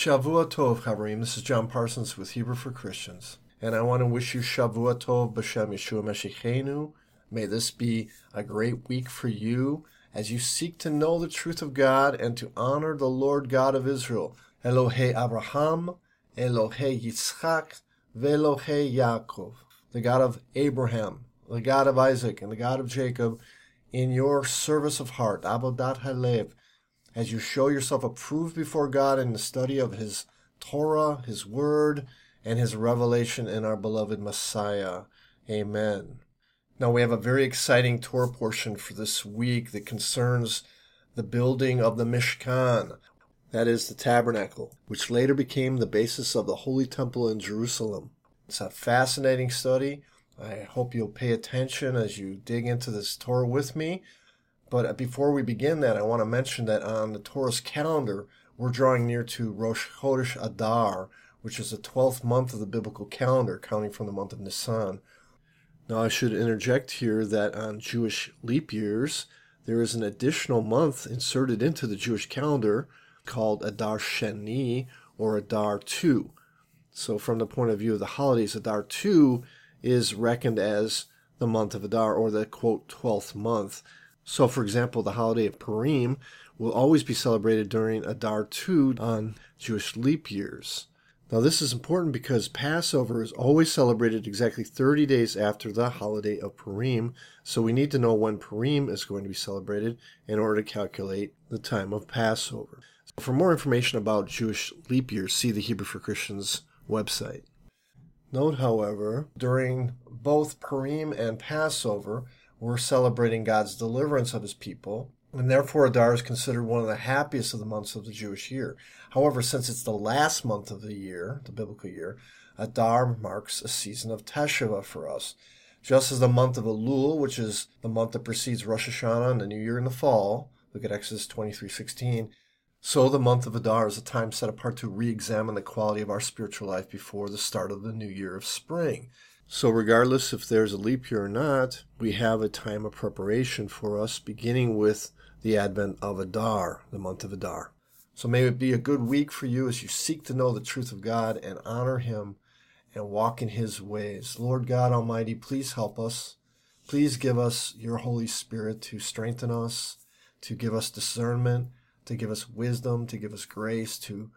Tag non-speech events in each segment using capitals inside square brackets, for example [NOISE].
Shavua Tov, Chaverim. This is John Parsons with Hebrew for Christians. And I want to wish you Shavua Tov B'Shem Yeshua Meshichenu. May this be a great week for you as you seek to know the truth of God and to honor the Lord God of Israel, Elohei Abraham, Elohei Yitzchak, Velohei Yaakov, the God of Abraham, the God of Isaac, and the God of Jacob, in your service of heart, Abodat Halev, as you show yourself approved before God in the study of His Torah, His Word, and His revelation in our beloved Messiah. Amen. Now, we have a very exciting Torah portion for this week that concerns the building of the Mishkan, that is, the tabernacle, which later became the basis of the Holy Temple in Jerusalem. It's a fascinating study. I hope you'll pay attention as you dig into this Torah with me. But uh, before we begin that, I want to mention that on the Torah's calendar, we're drawing near to Rosh Chodesh Adar, which is the 12th month of the biblical calendar, counting from the month of Nisan. Now, I should interject here that on Jewish leap years, there is an additional month inserted into the Jewish calendar called Adar Sheni or Adar 2. So, from the point of view of the holidays, Adar 2 is reckoned as the month of Adar or the quote 12th month. So, for example, the holiday of Purim will always be celebrated during Adar 2 on Jewish leap years. Now, this is important because Passover is always celebrated exactly 30 days after the holiday of Purim, so we need to know when Purim is going to be celebrated in order to calculate the time of Passover. So for more information about Jewish leap years, see the Hebrew for Christians website. Note, however, during both Purim and Passover, we're celebrating God's deliverance of his people, and therefore Adar is considered one of the happiest of the months of the Jewish year. However, since it's the last month of the year, the biblical year, Adar marks a season of Teshuvah for us. Just as the month of Elul, which is the month that precedes Rosh Hashanah and the New Year in the fall, look at Exodus 23:16, so the month of Adar is a time set apart to re-examine the quality of our spiritual life before the start of the new year of spring. So, regardless if there's a leap year or not, we have a time of preparation for us, beginning with the advent of Adar, the month of Adar. So, may it be a good week for you as you seek to know the truth of God and honor Him and walk in His ways. Lord God Almighty, please help us. Please give us your Holy Spirit to strengthen us, to give us discernment, to give us wisdom, to give us grace, to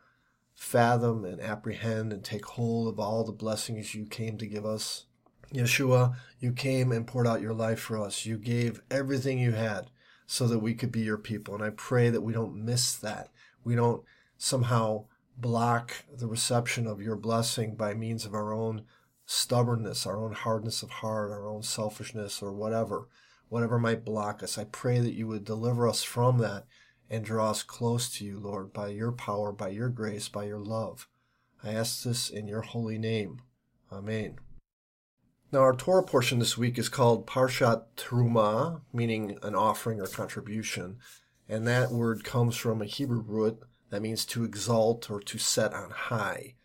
fathom and apprehend and take hold of all the blessings you came to give us. Yeshua, you came and poured out your life for us. You gave everything you had so that we could be your people. And I pray that we don't miss that. We don't somehow block the reception of your blessing by means of our own stubbornness, our own hardness of heart, our own selfishness, or whatever, whatever might block us. I pray that you would deliver us from that and draw us close to you, Lord, by your power, by your grace, by your love. I ask this in your holy name. Amen. Now, our Torah portion this week is called Parshat Terumah, meaning an offering or contribution. And that word comes from a Hebrew root that means to exalt or to set on high.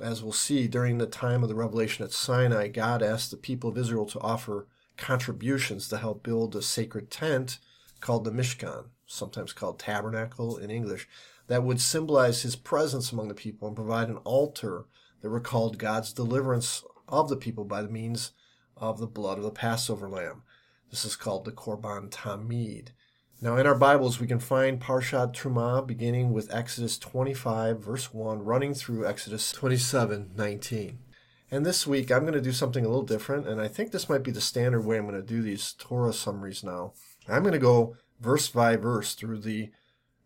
As we'll see, during the time of the revelation at Sinai, God asked the people of Israel to offer contributions to help build a sacred tent called the Mishkan sometimes called tabernacle in English, that would symbolize his presence among the people and provide an altar that recalled God's deliverance of the people by the means of the blood of the Passover lamb. This is called the Korban Tamid. Now, in our Bibles, we can find Parshat Terumah beginning with Exodus 25, verse 1, running through Exodus 27, 19. And this week, I'm going to do something a little different, and I think this might be the standard way I'm going to do these Torah summaries now. I'm going to go verse by verse through the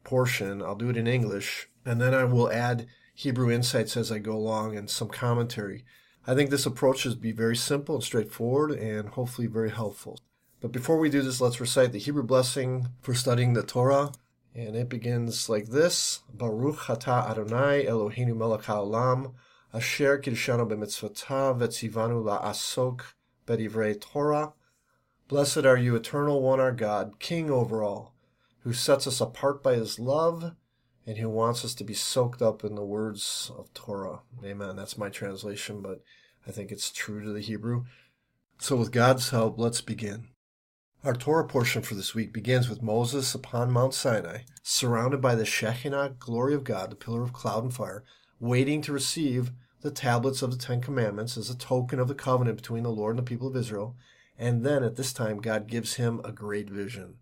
portion. I'll do it in English, and then I will add Hebrew insights as I go along and some commentary. I think this approach is be very simple and straightforward and hopefully very helpful. But before we do this, let's recite the Hebrew blessing for studying the Torah. And it begins like this Baruch Atah Adonai Eloheinu melech haolam asher kiddushanu b'mitzvotav vetzivanu la'asok b'divrei Torah Blessed are you, eternal one, our God, King over all, who sets us apart by his love and who wants us to be soaked up in the words of Torah. Amen. That's my translation, but I think it's true to the Hebrew. So, with God's help, let's begin. Our Torah portion for this week begins with Moses upon Mount Sinai, surrounded by the Shekinah glory of God, the pillar of cloud and fire, waiting to receive the tablets of the Ten Commandments as a token of the covenant between the Lord and the people of Israel. And then at this time, God gives him a great vision.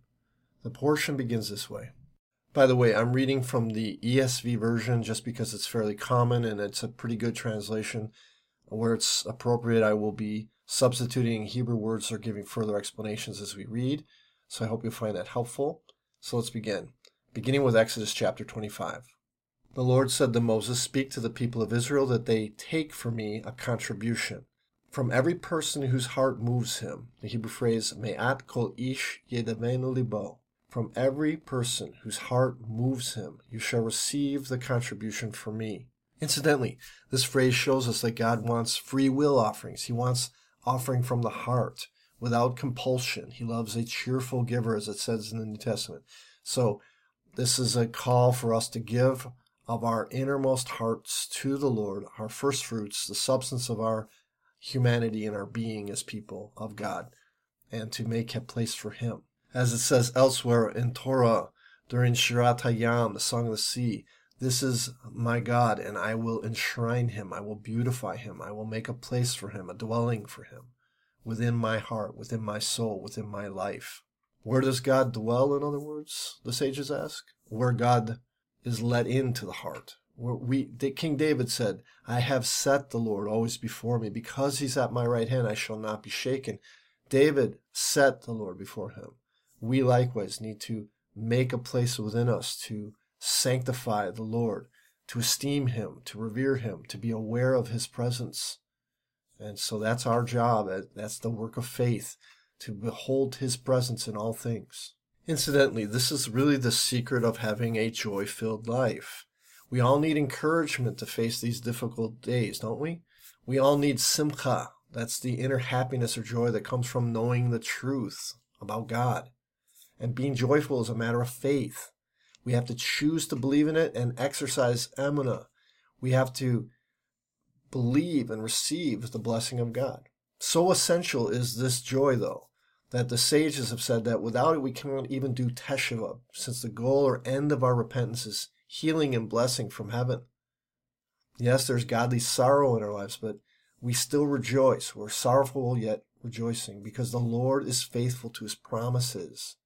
The portion begins this way. By the way, I'm reading from the ESV version just because it's fairly common and it's a pretty good translation. Where it's appropriate, I will be substituting Hebrew words or giving further explanations as we read. So I hope you'll find that helpful. So let's begin. Beginning with Exodus chapter 25. The Lord said to Moses, Speak to the people of Israel that they take for me a contribution. From every person whose heart moves him, the Hebrew phrase, Me'at kol ish yedavenu libo. From every person whose heart moves him, you shall receive the contribution for me. Incidentally, this phrase shows us that God wants free will offerings. He wants offering from the heart without compulsion. He loves a cheerful giver, as it says in the New Testament. So, this is a call for us to give of our innermost hearts to the Lord, our first fruits, the substance of our humanity and our being as people of God, and to make a place for Him. As it says elsewhere in Torah during Shirat Hayam, the Song of the Sea, this is my God, and I will enshrine him. I will beautify him. I will make a place for him, a dwelling for him within my heart, within my soul, within my life. Where does God dwell, in other words? The sages ask. Where God is let into the heart. We, King David said, I have set the Lord always before me. Because he's at my right hand, I shall not be shaken. David set the Lord before him. We likewise need to make a place within us to sanctify the Lord, to esteem Him, to revere Him, to be aware of His presence. And so that's our job. That's the work of faith, to behold His presence in all things. Incidentally, this is really the secret of having a joy filled life. We all need encouragement to face these difficult days, don't we? We all need simcha. That's the inner happiness or joy that comes from knowing the truth about God. And being joyful is a matter of faith. We have to choose to believe in it and exercise emuna. We have to believe and receive the blessing of God. So essential is this joy, though, that the sages have said that without it we cannot even do teshuvah, since the goal or end of our repentance is healing and blessing from heaven. Yes, there's godly sorrow in our lives, but we still rejoice. We're sorrowful yet rejoicing because the Lord is faithful to his promises.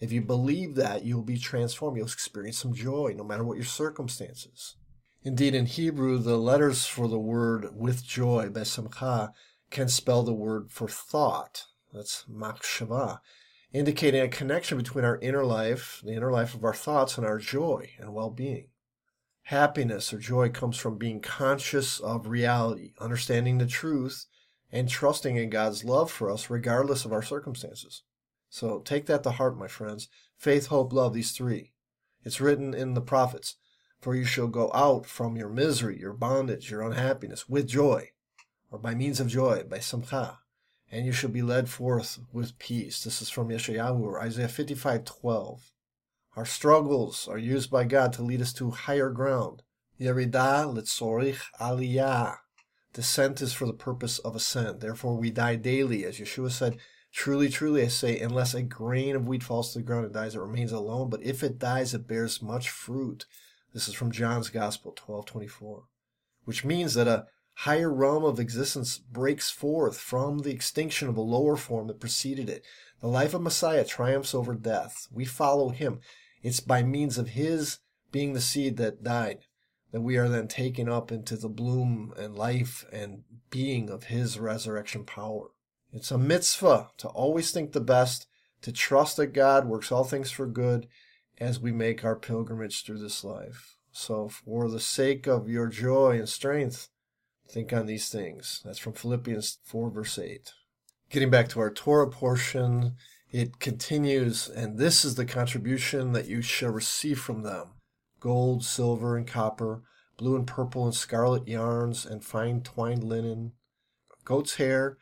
If you believe that, you'll be transformed. You'll experience some joy no matter what your circumstances. Indeed, in Hebrew, the letters for the word with joy, besamcha, can spell the word for thought. That's machshava, indicating a connection between our inner life, the inner life of our thoughts, and our joy and well being. Happiness or joy comes from being conscious of reality, understanding the truth, and trusting in God's love for us regardless of our circumstances. So take that to heart, my friends. Faith, hope, love, these three. It's written in the prophets, For you shall go out from your misery, your bondage, your unhappiness, with joy, or by means of joy, by simcha, and you shall be led forth with peace. This is from Yeshayahu, or Isaiah 55, 12. Our struggles are used by God to lead us to higher ground. Yerida litzorich aliyah. Descent is for the purpose of ascent. Therefore we die daily, as Yeshua said, Truly, truly, I say, unless a grain of wheat falls to the ground and dies, it remains alone. But if it dies, it bears much fruit. This is from John's Gospel, 1224. Which means that a higher realm of existence breaks forth from the extinction of a lower form that preceded it. The life of Messiah triumphs over death. We follow him. It's by means of his being the seed that died that we are then taken up into the bloom and life and being of his resurrection power. It's a mitzvah to always think the best, to trust that God works all things for good as we make our pilgrimage through this life. So, for the sake of your joy and strength, think on these things. That's from Philippians 4, verse 8. Getting back to our Torah portion, it continues, and this is the contribution that you shall receive from them gold, silver, and copper, blue and purple and scarlet yarns, and fine twined linen, goat's hair,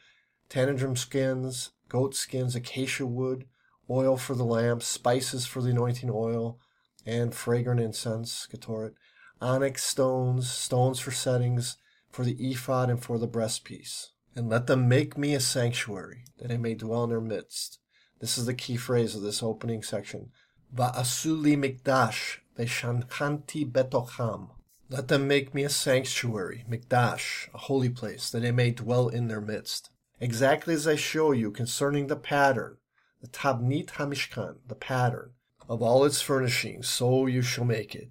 tannerjum skins, goat skins, acacia wood, oil for the lamps, spices for the anointing oil, and fragrant incense, ketoret, onyx stones, stones for settings, for the ephod and for the breastpiece. And let them make me a sanctuary, that I may dwell in their midst. This is the key phrase of this opening section. Va'asuli mikdash veshanchanti betocham. Let them make me a sanctuary, mikdash, a holy place, that I may dwell in their midst. Exactly as I show you concerning the pattern, the tabnit hamishkan, the pattern of all its furnishings, so you shall make it.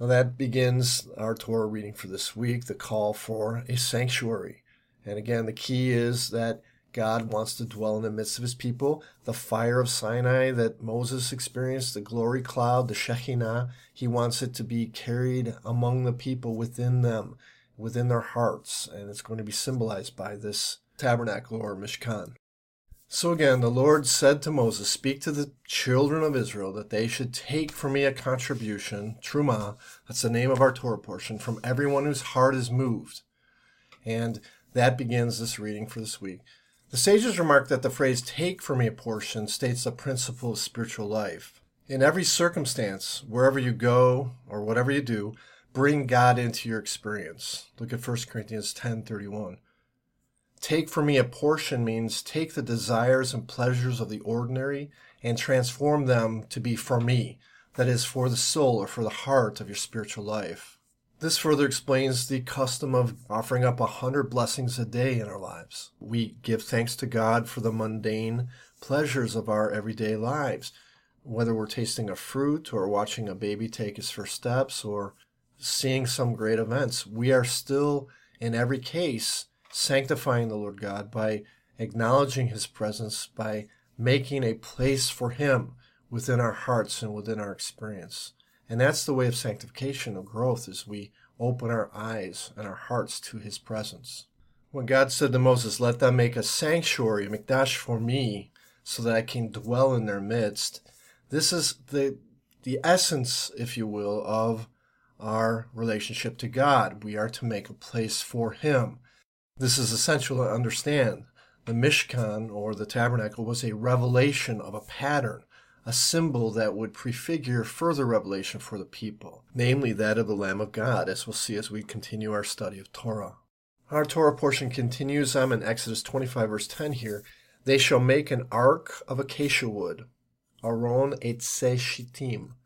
Now that begins our Torah reading for this week, the call for a sanctuary. And again, the key is that God wants to dwell in the midst of his people. The fire of Sinai that Moses experienced, the glory cloud, the Shekinah, he wants it to be carried among the people within them, within their hearts. And it's going to be symbolized by this tabernacle or Mishkan. So again, the Lord said to Moses, Speak to the children of Israel that they should take from me a contribution, terumah, that's the name of our Torah portion, from everyone whose heart is moved. And that begins this reading for this week. The sages remark that the phrase take from me a portion states a principle of spiritual life. In every circumstance, wherever you go or whatever you do, bring God into your experience. Look at 1 Corinthians 10:31. Take for me a portion means take the desires and pleasures of the ordinary and transform them to be for me, that is, for the soul or for the heart of your spiritual life. This further explains the custom of offering up a hundred blessings a day in our lives. We give thanks to God for the mundane pleasures of our everyday lives, whether we're tasting a fruit or watching a baby take his first steps or seeing some great events. We are still, in every case, sanctifying the Lord God by acknowledging his presence, by making a place for him within our hearts and within our experience. And that's the way of sanctification, of growth, is we open our eyes and our hearts to his presence. When God said to Moses, Let them make a sanctuary, a mikdash for me, so that I can dwell in their midst, this is the, the essence, if you will, of our relationship to God. We are to make a place for him. This is essential to understand. The Mishkan, or the tabernacle, was a revelation of a pattern, a symbol that would prefigure further revelation for the people, namely that of the Lamb of God, as we'll see as we continue our study of Torah. Our Torah portion continues on in Exodus 25, verse 10 here. They shall make an ark of acacia wood, aron etze shittim.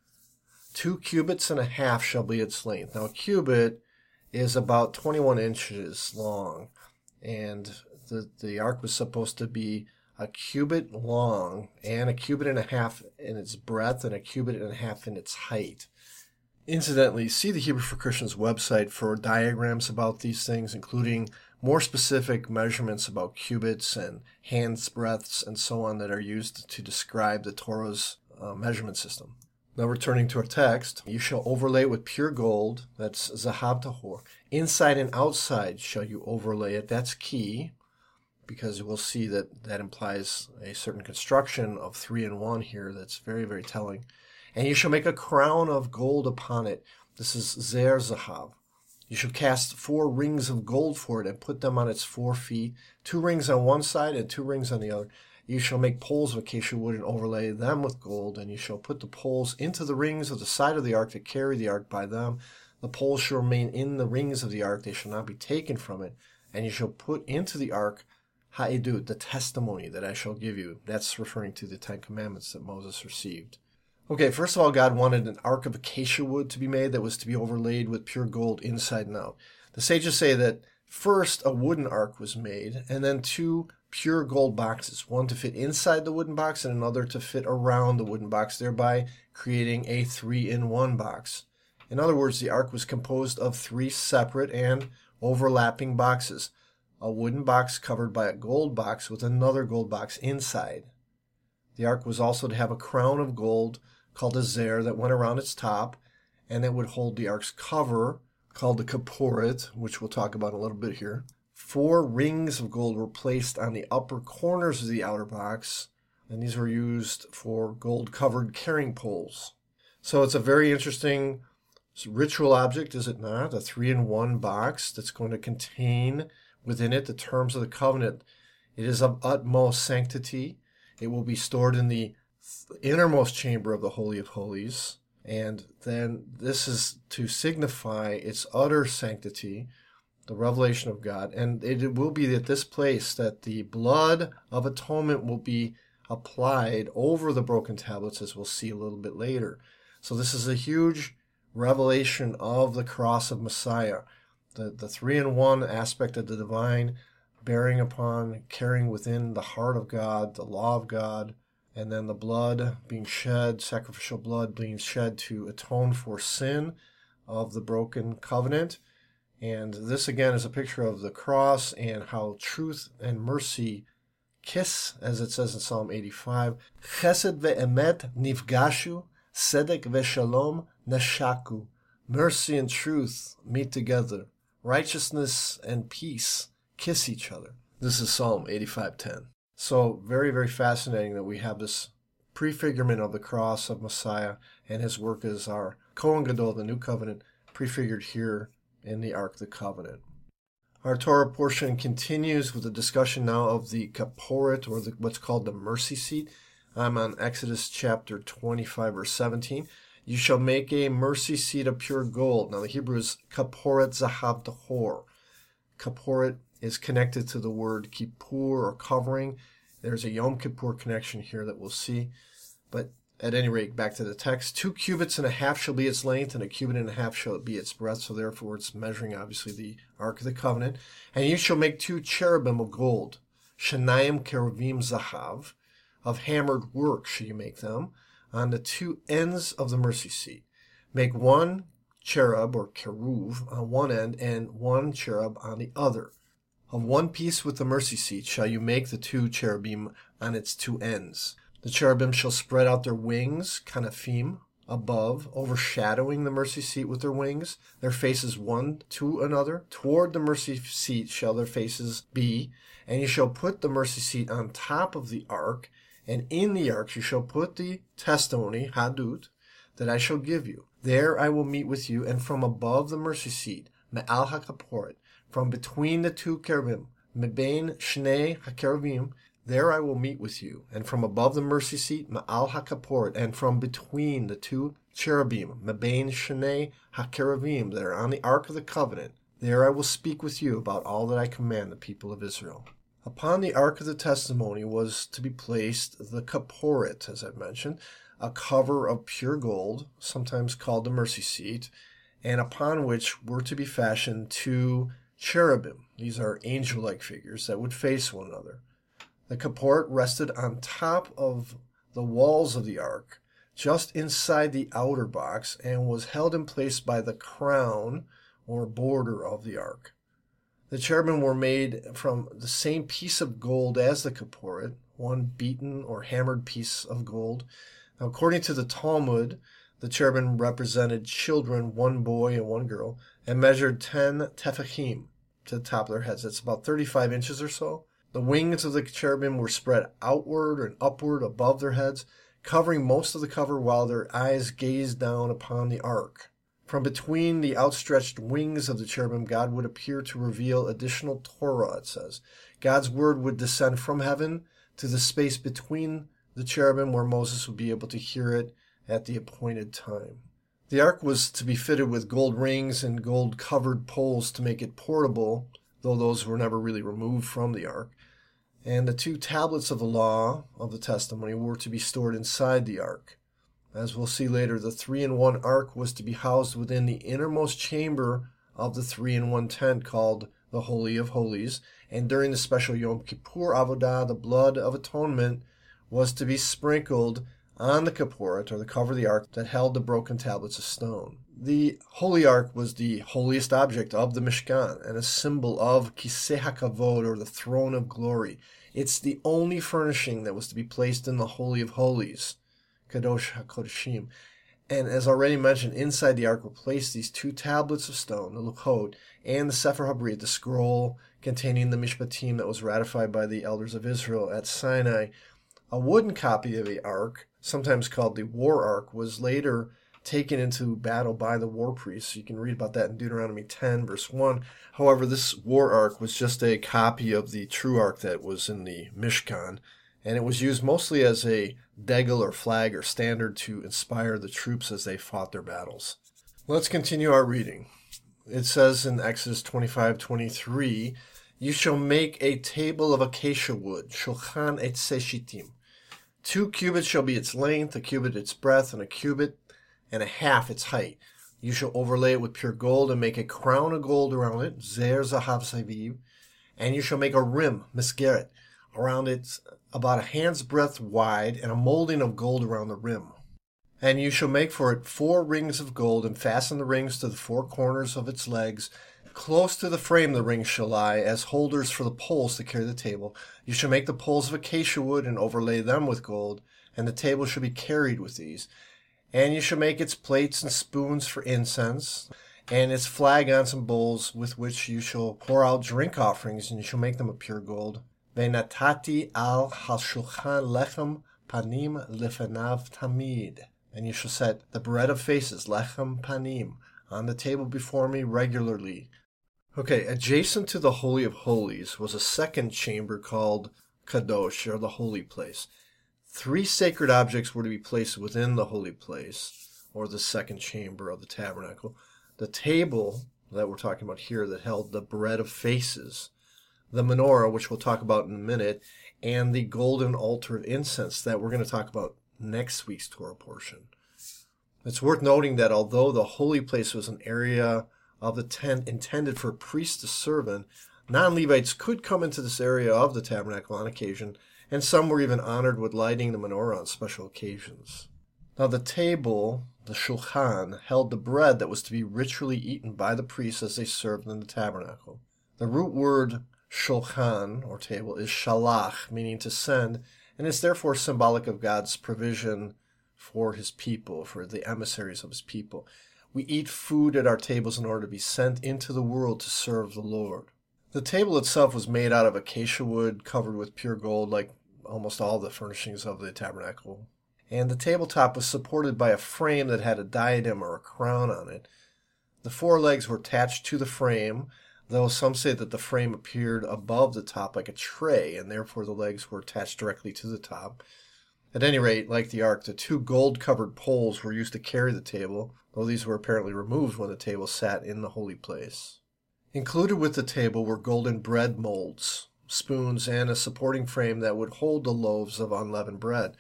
Two cubits and a half shall be its length. Now, a cubit is about 21 inches long and the the ark was supposed to be a cubit long and a cubit and a half in its breadth and a cubit and a half in its height. Incidentally, see the Hebrew for Christians website for diagrams about these things, including more specific measurements about cubits and hands breadths and so on that are used to describe the Torah's uh, measurement system. Now, returning to our text, you shall overlay it with pure gold, that's zahab tahor. Inside and outside shall you overlay it. That's key because we'll see that that implies a certain construction of three in one here that's very, very telling. And you shall make a crown of gold upon it. This is zer zahab. You shall cast four rings of gold for it and put them on its four feet, two rings on one side and two rings on the other. You shall make poles of acacia wood and overlay them with gold, and you shall put the poles into the rings of the side of the ark to carry the ark by them. The poles shall remain in the rings of the ark, they shall not be taken from it. And you shall put into the ark ha'edut, the testimony that I shall give you. That's referring to the Ten Commandments that Moses received. Okay, first of all, God wanted an ark of acacia wood to be made that was to be overlaid with pure gold inside and out. The sages say that first a wooden ark was made, and then two pure gold boxes, one to fit inside the wooden box and another to fit around the wooden box, thereby creating a three in one box. In other words, the ark was composed of three separate and overlapping boxes a wooden box covered by a gold box with another gold box inside. The ark was also to have a crown of gold called a zer that went around its top and that would hold the ark's cover called the kaporet, which we'll talk about a little bit here. Four rings of gold were placed on the upper corners of the outer box, and these were used for gold covered carrying poles. So it's a very interesting ritual object, is it not? A three in one box that's going to contain within it the terms of the covenant. It is of utmost sanctity. It will be stored in the innermost chamber of the Holy of Holies. And then this is to signify its utter sanctity the revelation of God. And it will be at this place that the blood of atonement will be applied over the broken tablets, as we'll see a little bit later. So this is a huge revelation of the cross of Messiah, the, the three in one aspect of the divine, bearing upon, carrying within the heart of God, the law of God, and then the blood being shed, sacrificial blood being shed to atone for sin of the broken covenant. And this again is a picture of the cross and how truth and mercy kiss, as it says in Psalm 85. Chesed ve'emet nifgashu, sedek ve'shalom neshaku. Mercy and truth meet together. Righteousness and peace kiss each other. This is Psalm 85:10. So very, very fascinating that we have this prefigurement of the cross of Messiah and his work as our Kohen Gadol, the new covenant, prefigured here in the Ark of the Covenant. Our Torah portion continues with a discussion now of the Kaporet, or the, what's called the mercy seat. I'm on Exodus chapter 25, verse 17. You shall make a mercy seat of pure gold. Now the Hebrew is Kaporet Zahav Tahor. Kaporet is connected to the word kippur or covering. There's a Yom Kippur connection here that we'll see. But at any rate, back to the text. Two cubits and a half shall be its length, and a cubit and a half shall be its breadth. So therefore, it's measuring obviously the Ark of the Covenant. And you shall make two cherubim of gold, shanayim cherubim zahav, of hammered work shall you make them, on the two ends of the mercy seat. Make one cherub or keruv on one end, and one cherub on the other. Of one piece with the mercy seat shall you make the two cherubim on its two ends. The cherubim shall spread out their wings, kanafim, above, overshadowing the mercy seat with their wings, their faces one to another. Toward the mercy seat shall their faces be, and you shall put the mercy seat on top of the ark, and in the ark you shall put the testimony, ha'edut, that I shall give you. There I will meet with you, and from above the mercy seat, me'al hakaporet, from between the two cherubim, mebein shnei hakerubim, there I will meet with you, and from above the mercy seat, ma'al hakaporet, and from between the two cherubim, mebein shnei hakerubim, that are on the ark of the covenant, there I will speak with you about all that I command the people of Israel. Upon the ark of the testimony was to be placed the kaporet, as I've mentioned, a cover of pure gold, sometimes called the mercy seat, and upon which were to be fashioned two cherubim. These are angel like figures that would face one another. The kaporet rested on top of the walls of the ark, just inside the outer box, and was held in place by the crown or border of the ark. The cherubim were made from the same piece of gold as the kaporet, one beaten or hammered piece of gold. Now, according to the Talmud, the cherubim represented children, one boy and one girl, and measured 10 tefachim to the top of their heads. That's about 35 inches or so. The wings of the cherubim were spread outward and upward above their heads, covering most of the cover while their eyes gazed down upon the ark. From between the outstretched wings of the cherubim, God would appear to reveal additional Torah, it says. God's word would descend from heaven to the space between the cherubim where Moses would be able to hear it at the appointed time. The ark was to be fitted with gold rings and gold covered poles to make it portable, though those were never really removed from the ark. And the two tablets of the law of the testimony were to be stored inside the ark. As we'll see later, the three in one ark was to be housed within the innermost chamber of the three in one tent called the Holy of Holies. And during the special Yom Kippur Avodah, the blood of atonement was to be sprinkled on the kaporet, or the cover of the ark that held the broken tablets of stone. The holy ark was the holiest object of the Mishkan and a symbol of Kiseh HaKavod, or the throne of glory. It's the only furnishing that was to be placed in the Holy of Holies, Kadosh HaKodeshim. And as already mentioned, inside the ark were placed these two tablets of stone, the Luchot, and the Sefer HaBrit, the scroll containing the Mishpatim that was ratified by the elders of Israel at Sinai. A wooden copy of the ark sometimes called the War Ark, was later taken into battle by the war priests. You can read about that in Deuteronomy 10, verse 1. However, this War Ark was just a copy of the true ark that was in the Mishkan, and it was used mostly as a degel or flag or standard to inspire the troops as they fought their battles. Let's continue our reading. It says in Exodus 25 23, You shall make a table of acacia wood, shulchan atzei shittim Two cubits shall be its length, a cubit its breadth, and a cubit and a half its height. You shall overlay it with pure gold and make a crown of gold around it, zer zahav saviv, and you shall make a rim, misgeret, around it about a hand's breadth wide, and a molding of gold around the rim. And you shall make for it four rings of gold, and fasten the rings to the four corners of its legs. Close to the frame the rings shall lie, as holders for the poles to carry the table. You shall make the poles of acacia wood, and overlay them with gold, and the table shall be carried with these. And you shall make its plates and spoons for incense, and its flagons and bowls with which you shall pour out drink offerings, and you shall make them of pure gold. Venatati al hashulchan lechem panim lifanav tamid. And you shall set the bread of faces, lechem panim, on the table before me regularly. Okay, adjacent to the Holy of Holies was a second chamber called Kadosh, or the Holy Place. Three sacred objects were to be placed within the Holy Place, or the second chamber of the tabernacle. The table that we're talking about here that held the bread of faces, the menorah, which we'll talk about in a minute, and the golden altar of incense that we're going to talk about next week's Torah portion. It's worth noting that although the holy place was an area of the tent intended for priests to serve in, non Levites could come into this area of the tabernacle on occasion, and some were even honored with lighting the menorah on special occasions. Now, the table, the shulchan, held the bread that was to be ritually eaten by the priests as they served in the tabernacle. The root word shulchan, or table, is shalach, meaning to send, and is therefore symbolic of God's provision for his people, for the emissaries of his people. We eat food at our tables in order to be sent into the world to serve the Lord. The table itself was made out of acacia wood covered with pure gold, like almost all the furnishings of the tabernacle. And the tabletop was supported by a frame that had a diadem or a crown on it. The four legs were attached to the frame, though some say that the frame appeared above the top like a tray, and therefore the legs were attached directly to the top. At any rate, like the ark, the two gold covered poles were used to carry the table, though these were apparently removed when the table sat in the holy place. Included with the table were golden bread molds, spoons, and a supporting frame that would hold the loaves of unleavened bread.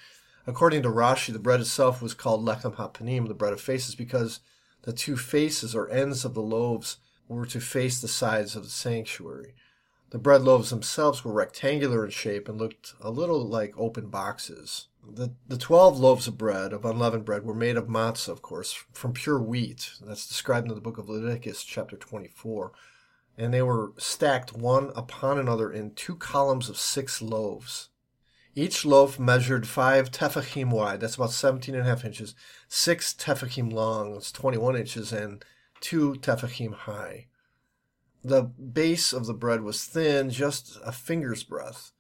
According to Rashi, the bread itself was called lechem hapanim, the bread of faces, because the two faces or ends of the loaves were to face the sides of the sanctuary. The bread loaves themselves were rectangular in shape and looked a little like open boxes. The, the 12 loaves of bread, of unleavened bread, were made of matzah, of course, from pure wheat. That's described in the book of Leviticus, chapter 24. And they were stacked one upon another in two columns of six loaves. Each loaf measured five tefachim wide, that's about 17 and a half inches, six tefachim long, that's 21 inches, and two tefachim high. The base of the bread was thin, just a finger's breadth.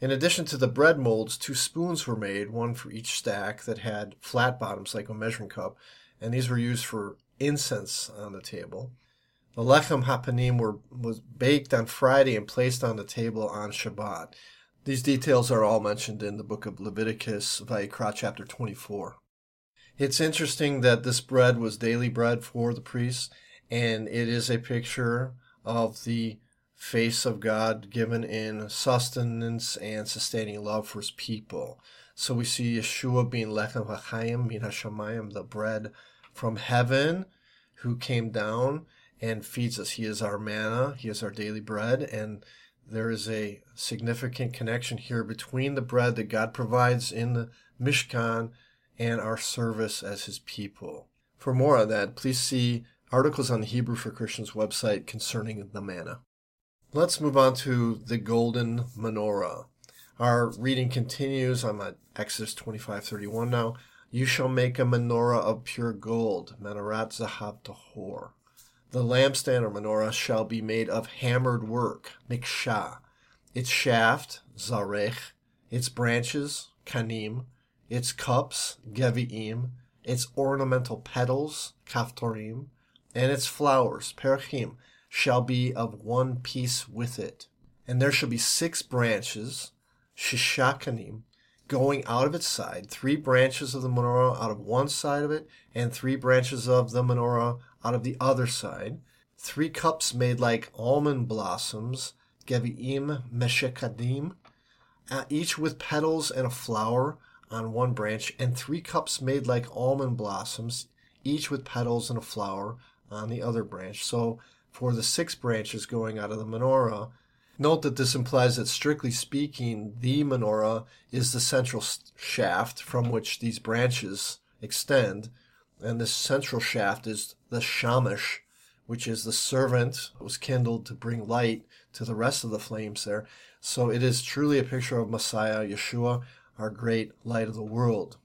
In addition to the bread molds, two spoons were made, one for each stack that had flat bottoms like a measuring cup, and these were used for incense on the table. The lechem hapanim were was baked on Friday and placed on the table on Shabbat. These details are all mentioned in the book of Leviticus, Vayikra, chapter 24. It's interesting that this bread was daily bread for the priests, and it is a picture of the face of God given in sustenance and sustaining love for his people. So we see Yeshua being lechem hachayim min hashamayim, the bread from heaven, who came down and feeds us. He is our manna. He is our daily bread. And there is a significant connection here between the bread that God provides in the Mishkan and our service as his people. For more on that, please see articles on the Hebrew for Christians website concerning the manna. Let's move on to the golden menorah. Our reading continues. I'm at Exodus 25:31 now. You shall make a menorah of pure gold, menorah zahab tahor. The lampstand or menorah shall be made of hammered work, mikshah. Its shaft, zarech, its branches, kanim, its cups, geviim, its ornamental petals, kaftorim, and its flowers, perachim, shall be of one piece with it. And there shall be six branches, shishakanim, going out of its side, three branches of the menorah out of one side of it, and three branches of the menorah out of the other side. Three cups made like almond blossoms, geviim meshekadim, each with petals and a flower on one branch, and three cups made like almond blossoms, each with petals and a flower on the other branch. So for the six branches going out of the menorah, Note that this implies that, strictly speaking, the menorah is the central shaft from which these branches extend, and this central shaft is the shamash, which is the servant was kindled to bring light to the rest of the flames there. So it is truly a picture of Messiah, Yeshua, our great light of the world.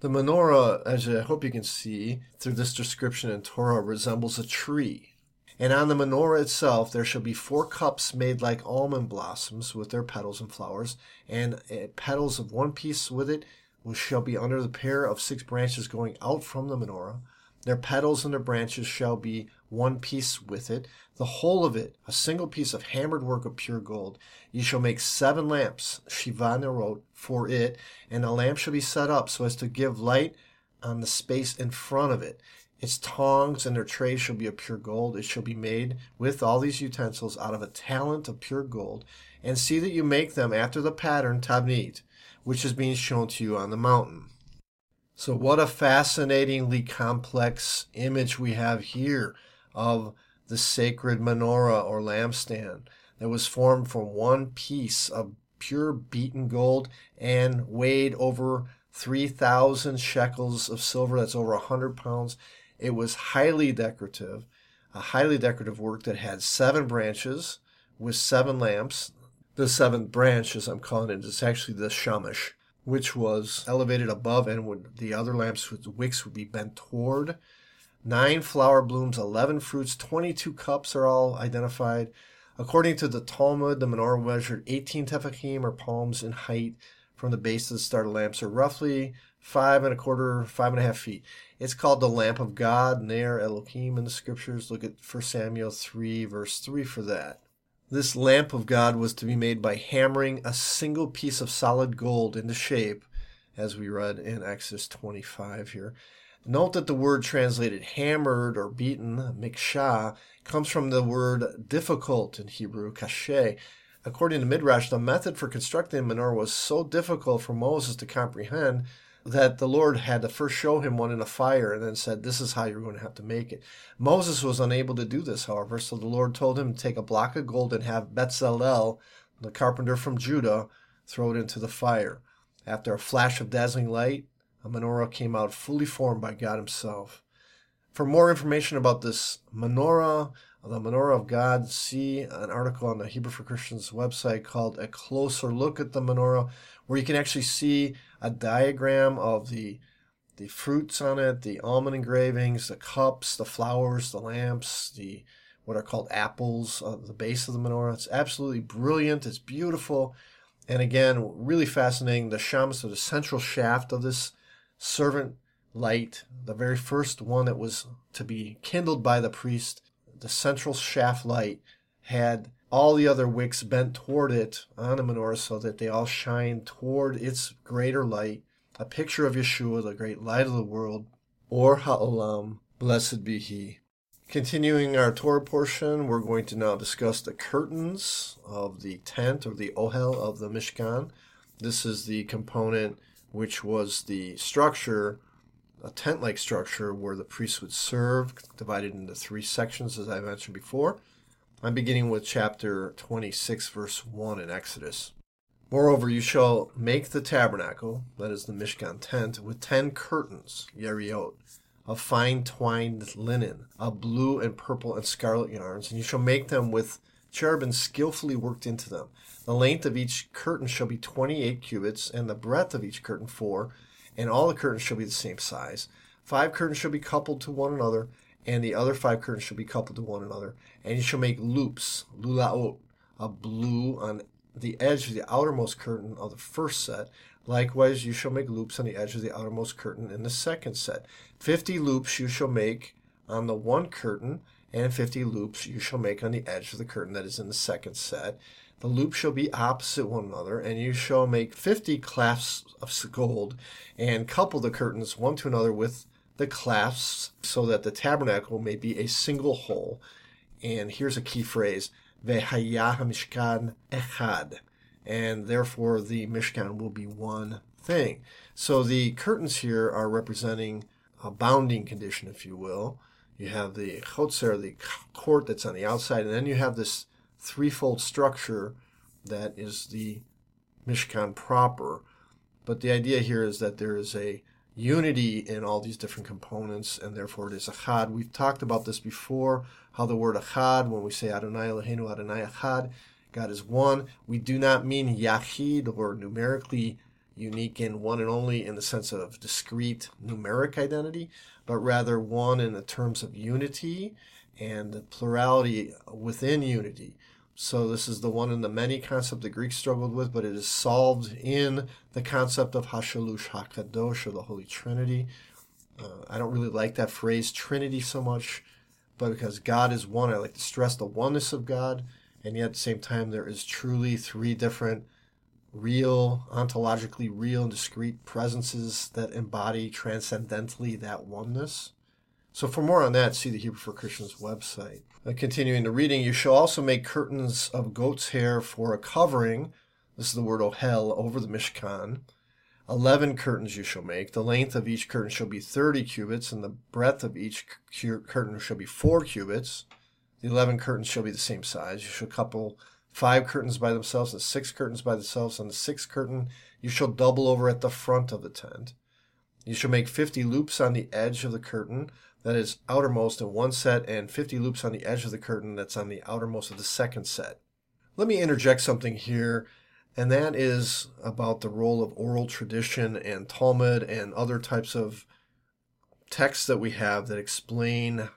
The menorah, as I hope you can see through this description in Torah, resembles a tree. And on the menorah itself there shall be four cups made like almond blossoms with their petals and flowers, and eh, petals of one piece with it which shall be under the pair of six branches going out from the menorah. Their petals and their branches shall be one piece with it, the whole of it, a single piece of hammered work of pure gold. Ye shall make seven lamps, Shiva Nerot, for it, and a lamp shall be set up so as to give light on the space in front of it. Its tongs and their trays shall be of pure gold. It shall be made with all these utensils out of a talent of pure gold. And see that you make them after the pattern Tabnit, which is being shown to you on the mountain. So, what a fascinatingly complex image we have here of the sacred menorah or lampstand that was formed from one piece of pure beaten gold and weighed over 3,000 shekels of silver. That's over 100 pounds. It was highly decorative, a highly decorative work that had seven branches with seven lamps. The seventh branch, as I'm calling it, is actually the shamash, which was elevated above, and would, the other lamps with wicks would be bent toward. Nine flower blooms, 11 fruits, 22 cups are all identified. According to the Talmud, the menorah measured 18 tefachim or palms in height from the base of the starter lamps, or roughly five and a quarter, five and a half feet. It's called the lamp of God, Ner Elohim in the scriptures. Look at 1 Samuel 3, verse 3 for that. This lamp of God was to be made by hammering a single piece of solid gold into shape, as we read in Exodus 25 here. Note that the word translated hammered or beaten, mikshah, comes from the word difficult in Hebrew, kashe. According to Midrash, the method for constructing the menorah was so difficult for Moses to comprehend that the Lord had to first show him one in a fire and then said, This is how you're going to have to make it. Moses was unable to do this, however, so the Lord told him to take a block of gold and have Bezalel, the carpenter from Judah, throw it into the fire. After a flash of dazzling light, a menorah came out fully formed by God Himself. For more information about this menorah, the menorah of God, see an article on the Hebrew for Christians website called A Closer Look at the Menorah, where you can actually see a diagram of the the fruits on it, the almond engravings, the cups, the flowers, the lamps, the what are called apples, uh, the base of the menorah. It's absolutely brilliant. It's beautiful, and again, really fascinating. The shams, so the central shaft of this servant light, the very first one that was to be kindled by the priest, the central shaft light had all the other wicks bent toward it on the menorah so that they all shine toward its greater light, a picture of Yeshua, the great light of the world, or Ha'olam, blessed be he. Continuing our Torah portion, we're going to now discuss the curtains of the tent or the ohel of the Mishkan. This is the component which was the structure, a tent like structure where the priests would serve, divided into three sections, as I mentioned before. I'm beginning with chapter 26, verse 1 in Exodus. Moreover, you shall make the tabernacle, that is the Mishkan tent, with ten curtains, yeriot, of fine twined linen, of blue and purple and scarlet yarns, and you shall make them with cherubim skillfully worked into them. The length of each curtain shall be twenty eight cubits, and the breadth of each curtain four, and all the curtains shall be the same size. Five curtains shall be coupled to one another, and the other five curtains shall be coupled to one another. And you shall make loops, lulaot, of blue on the edge of the outermost curtain of the first set. Likewise, you shall make loops on the edge of the outermost curtain in the second set. Fifty loops you shall make on the one curtain, and fifty loops you shall make on the edge of the curtain that is in the second set. The loops shall be opposite one another, and you shall make fifty clasps of gold, and couple the curtains one to another with the clasps so that the tabernacle may be a single whole. And here's a key phrase, Vehaya Mishkan Echad. And therefore the Mishkan will be one thing. So the curtains here are representing a bounding condition, if you will. You have the chotzer, the court that's on the outside, and then you have this threefold structure that is the Mishkan proper. But the idea here is that there is a unity in all these different components, and therefore it is achad. We've talked about this before, how the word achad, when we say Adonai Eloheinu Adonai achad, God is one. We do not mean yachid or numerically unique in one and only in the sense of discrete numeric identity, but rather one in the terms of unity and the plurality within unity. So this is the one in the many concept the Greeks struggled with, but it is solved in the concept of Hashalush Hakadosh or the Holy Trinity. Uh, I don't really like that phrase Trinity so much, but because God is one, I like to stress the oneness of God, and yet at the same time there is truly three different real, ontologically real and discrete presences that embody transcendently that oneness. So for more on that, see the Hebrew for Christians website. Uh, continuing the reading, you shall also make curtains of goat's hair for a covering. This is the word ohel over the Mishkan. Eleven curtains you shall make. The length of each curtain shall be thirty cubits, and the breadth of each curtain shall be four cubits. The eleven curtains shall be the same size. You shall couple five curtains by themselves and six curtains by themselves. On the sixth curtain you shall double over at the front of the tent. You shall make fifty loops on the edge of the curtain that is outermost in one set, and fifty loops on the edge of the curtain that's on the outermost of the second set. Let me interject something here, and that is about the role of oral tradition and Talmud and other types of texts that we have that explain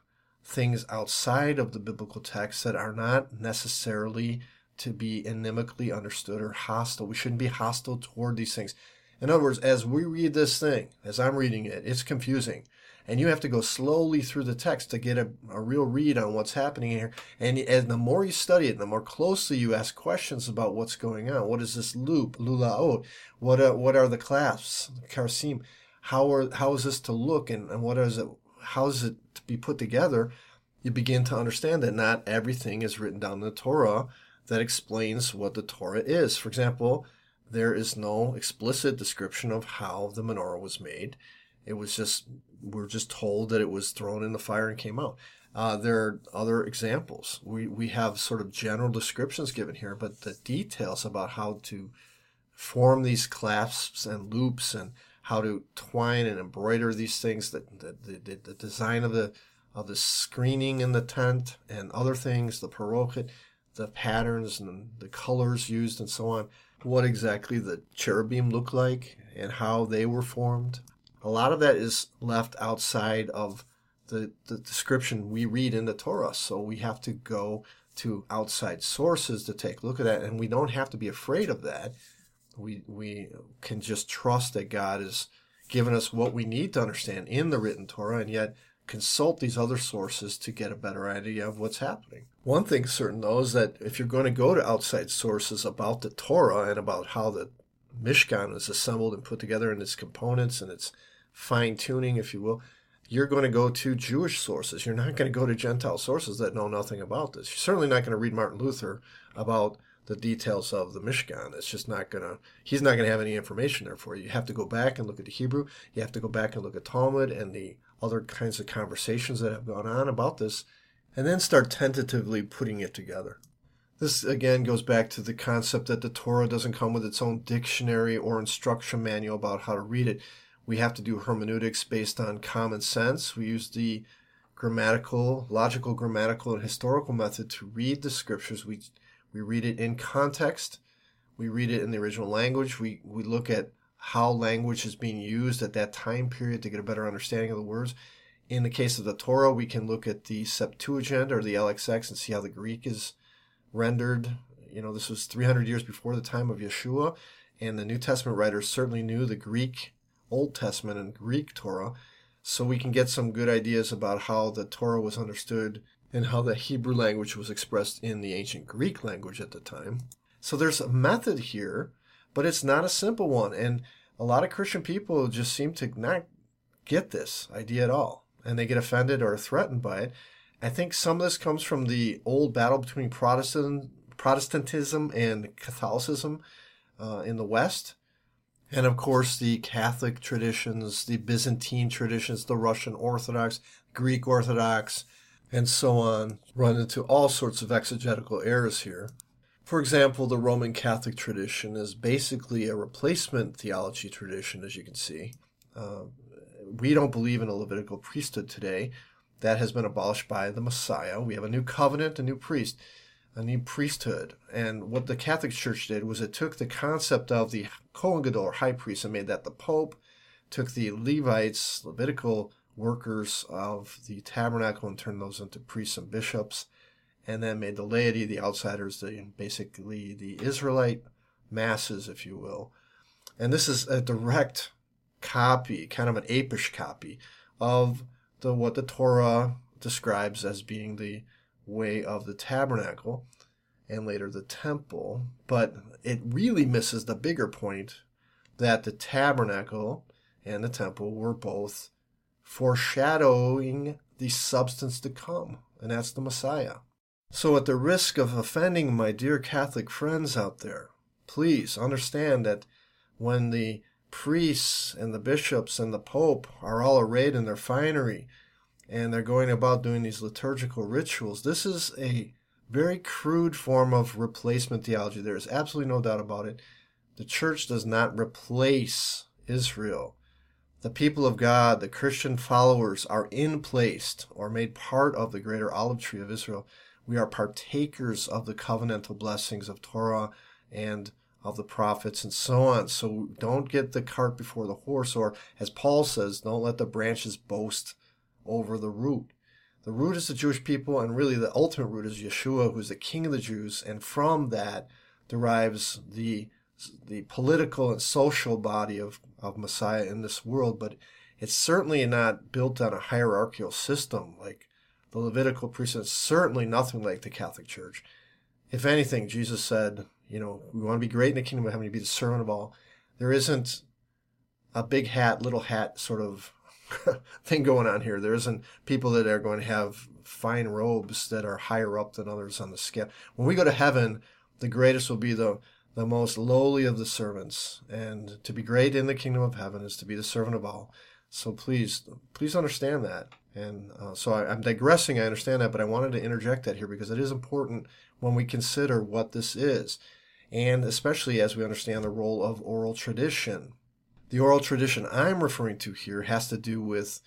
things outside of the biblical text that are not necessarily to be inimically understood or hostile. We shouldn't be hostile toward these things. In other words, as we read this thing, as I'm reading it, it's confusing. And you have to go slowly through the text to get a, a real read on what's happening here. And, and the more you study it, the more closely you ask questions about what's going on. What is this loop, lulaot? What are, what are the clasps, karsim? How are how is this to look, and, and what is it? How is it to be put together? You begin to understand that not everything is written down in the Torah that explains what the Torah is. For example, there is no explicit description of how the menorah was made. It was just, we're just told that it was thrown in the fire and came out. Uh, there are other examples. We, we have sort of general descriptions given here, but the details about how to form these clasps and loops and how to twine and embroider these things, the, the, the, the design of the, of the screening in the tent and other things, the parochet, the patterns and the colors used and so on, what exactly the cherubim look like and how they were formed. A lot of that is left outside of the, the description we read in the Torah. So we have to go to outside sources to take a look at that. And we don't have to be afraid of that. We, we can just trust that God has given us what we need to understand in the written Torah. And yet consult these other sources to get a better idea of what's happening. One thing certain though is that if you're going to go to outside sources about the Torah and about how the Mishkan is assembled and put together in its components and its fine tuning, if you will, you're going to go to Jewish sources. You're not going to go to Gentile sources that know nothing about this. You're certainly not going to read Martin Luther about the details of the Mishkan. It's just not going to, he's not going to have any information there for you. You have to go back and look at the Hebrew. You have to go back and look at Talmud and the other kinds of conversations that have gone on about this, and then start tentatively putting it together. This again goes back to the concept that the Torah doesn't come with its own dictionary or instruction manual about how to read it. We have to do hermeneutics based on common sense. We use the grammatical, logical, grammatical, and historical method to read the scriptures. We we read it in context. We read it in the original language. We we look at how language is being used at that time period to get a better understanding of the words. In the case of the Torah, we can look at the Septuagint or the LXX and see how the Greek is rendered. You know, this was 300 years before the time of Yeshua, and the New Testament writers certainly knew the Greek Old Testament and Greek Torah, so we can get some good ideas about how the Torah was understood and how the Hebrew language was expressed in the ancient Greek language at the time. So there's a method here but it's not a simple one. And a lot of Christian people just seem to not get this idea at all. And they get offended or threatened by it. I think some of this comes from the old battle between Protestant, Protestantism and Catholicism uh, in the West. And of course, the Catholic traditions, the Byzantine traditions, the Russian Orthodox, Greek Orthodox, and so on run into all sorts of exegetical errors here. For example, the Roman Catholic tradition is basically a replacement theology tradition, as you can see. Uh, we don't believe in a Levitical priesthood today. That has been abolished by the Messiah. We have a new covenant, a new priest, a new priesthood. And what the Catholic Church did was it took the concept of the Kohen or high priest, and made that the Pope, took the Levites, Levitical workers of the tabernacle, and turned those into priests and bishops, and then made the laity, the outsiders, the basically the Israelite masses, if you will. And this is a direct copy, kind of an apish copy of the what the Torah describes as being the way of the tabernacle and later the temple. But it really misses the bigger point that the tabernacle and the temple were both foreshadowing the substance to come, and that's the Messiah. So, at the risk of offending my dear Catholic friends out there, please understand that when the priests and the bishops and the pope are all arrayed in their finery and they're going about doing these liturgical rituals. This is a very crude form of replacement theology. There is absolutely no doubt about it. The church does not replace Israel. The people of God, the Christian followers, are in placed or made part of the greater olive tree of Israel. We are partakers of the covenantal blessings of Torah and of the prophets and so on. So don't get the cart before the horse, or as Paul says, don't let the branches boast over the root. The root is the Jewish people, and really the ultimate root is Yeshua, who's the King of the Jews, and from that derives the the political and social body of, of Messiah in this world, but it's certainly not built on a hierarchical system like the Levitical priesthood, certainly nothing like the Catholic Church. If anything, Jesus said, you know, we want to be great in the kingdom of heaven, to be the servant of all. There isn't a big hat, little hat sort of [LAUGHS] thing going on here. There isn't people that are going to have fine robes that are higher up than others on the scale. When we go to heaven, the greatest will be the the most lowly of the servants, and to be great in the kingdom of heaven is to be the servant of all. So please, please understand that. And uh, so I, I'm digressing. I understand that, but I wanted to interject that here because it is important when we consider what this is and especially as we understand the role of oral tradition. The oral tradition I'm referring to here has to do with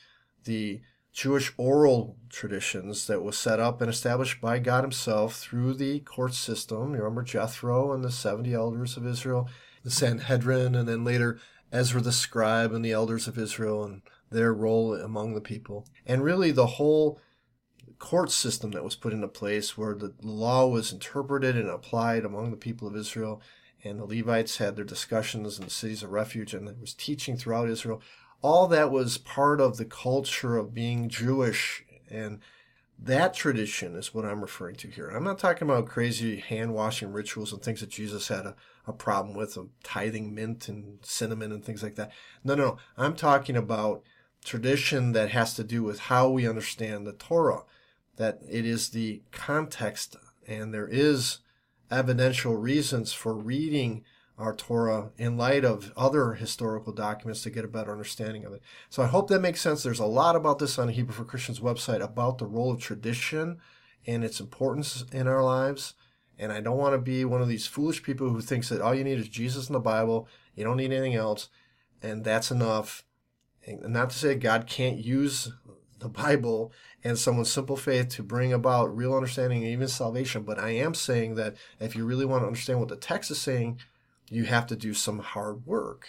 the Jewish oral traditions that was set up and established by God Himself through the court system. You remember Jethro and the 70 elders of Israel, the Sanhedrin, and then later Ezra the scribe and the elders of Israel and their role among the people. And really, the whole court system that was put into place where the law was interpreted and applied among the people of Israel. And the Levites had their discussions in the cities of refuge and there was teaching throughout Israel. All that was part of the culture of being Jewish. And that tradition is what I'm referring to here. I'm not talking about crazy hand washing rituals and things that Jesus had a, a problem with, of tithing mint and cinnamon and things like that. No, no, no. I'm talking about tradition that has to do with how we understand the Torah that it is the context and there is evidential reasons for reading our Torah in light of other historical documents to get a better understanding of it. So I hope that makes sense. There's a lot about this on the Hebrew for Christians website about the role of tradition and its importance in our lives. And I don't want to be one of these foolish people who thinks that all you need is Jesus and the Bible. You don't need anything else. And that's enough. And not to say God can't use the Bible and someone's simple faith to bring about real understanding and even salvation. But I am saying that if you really want to understand what the text is saying, you have to do some hard work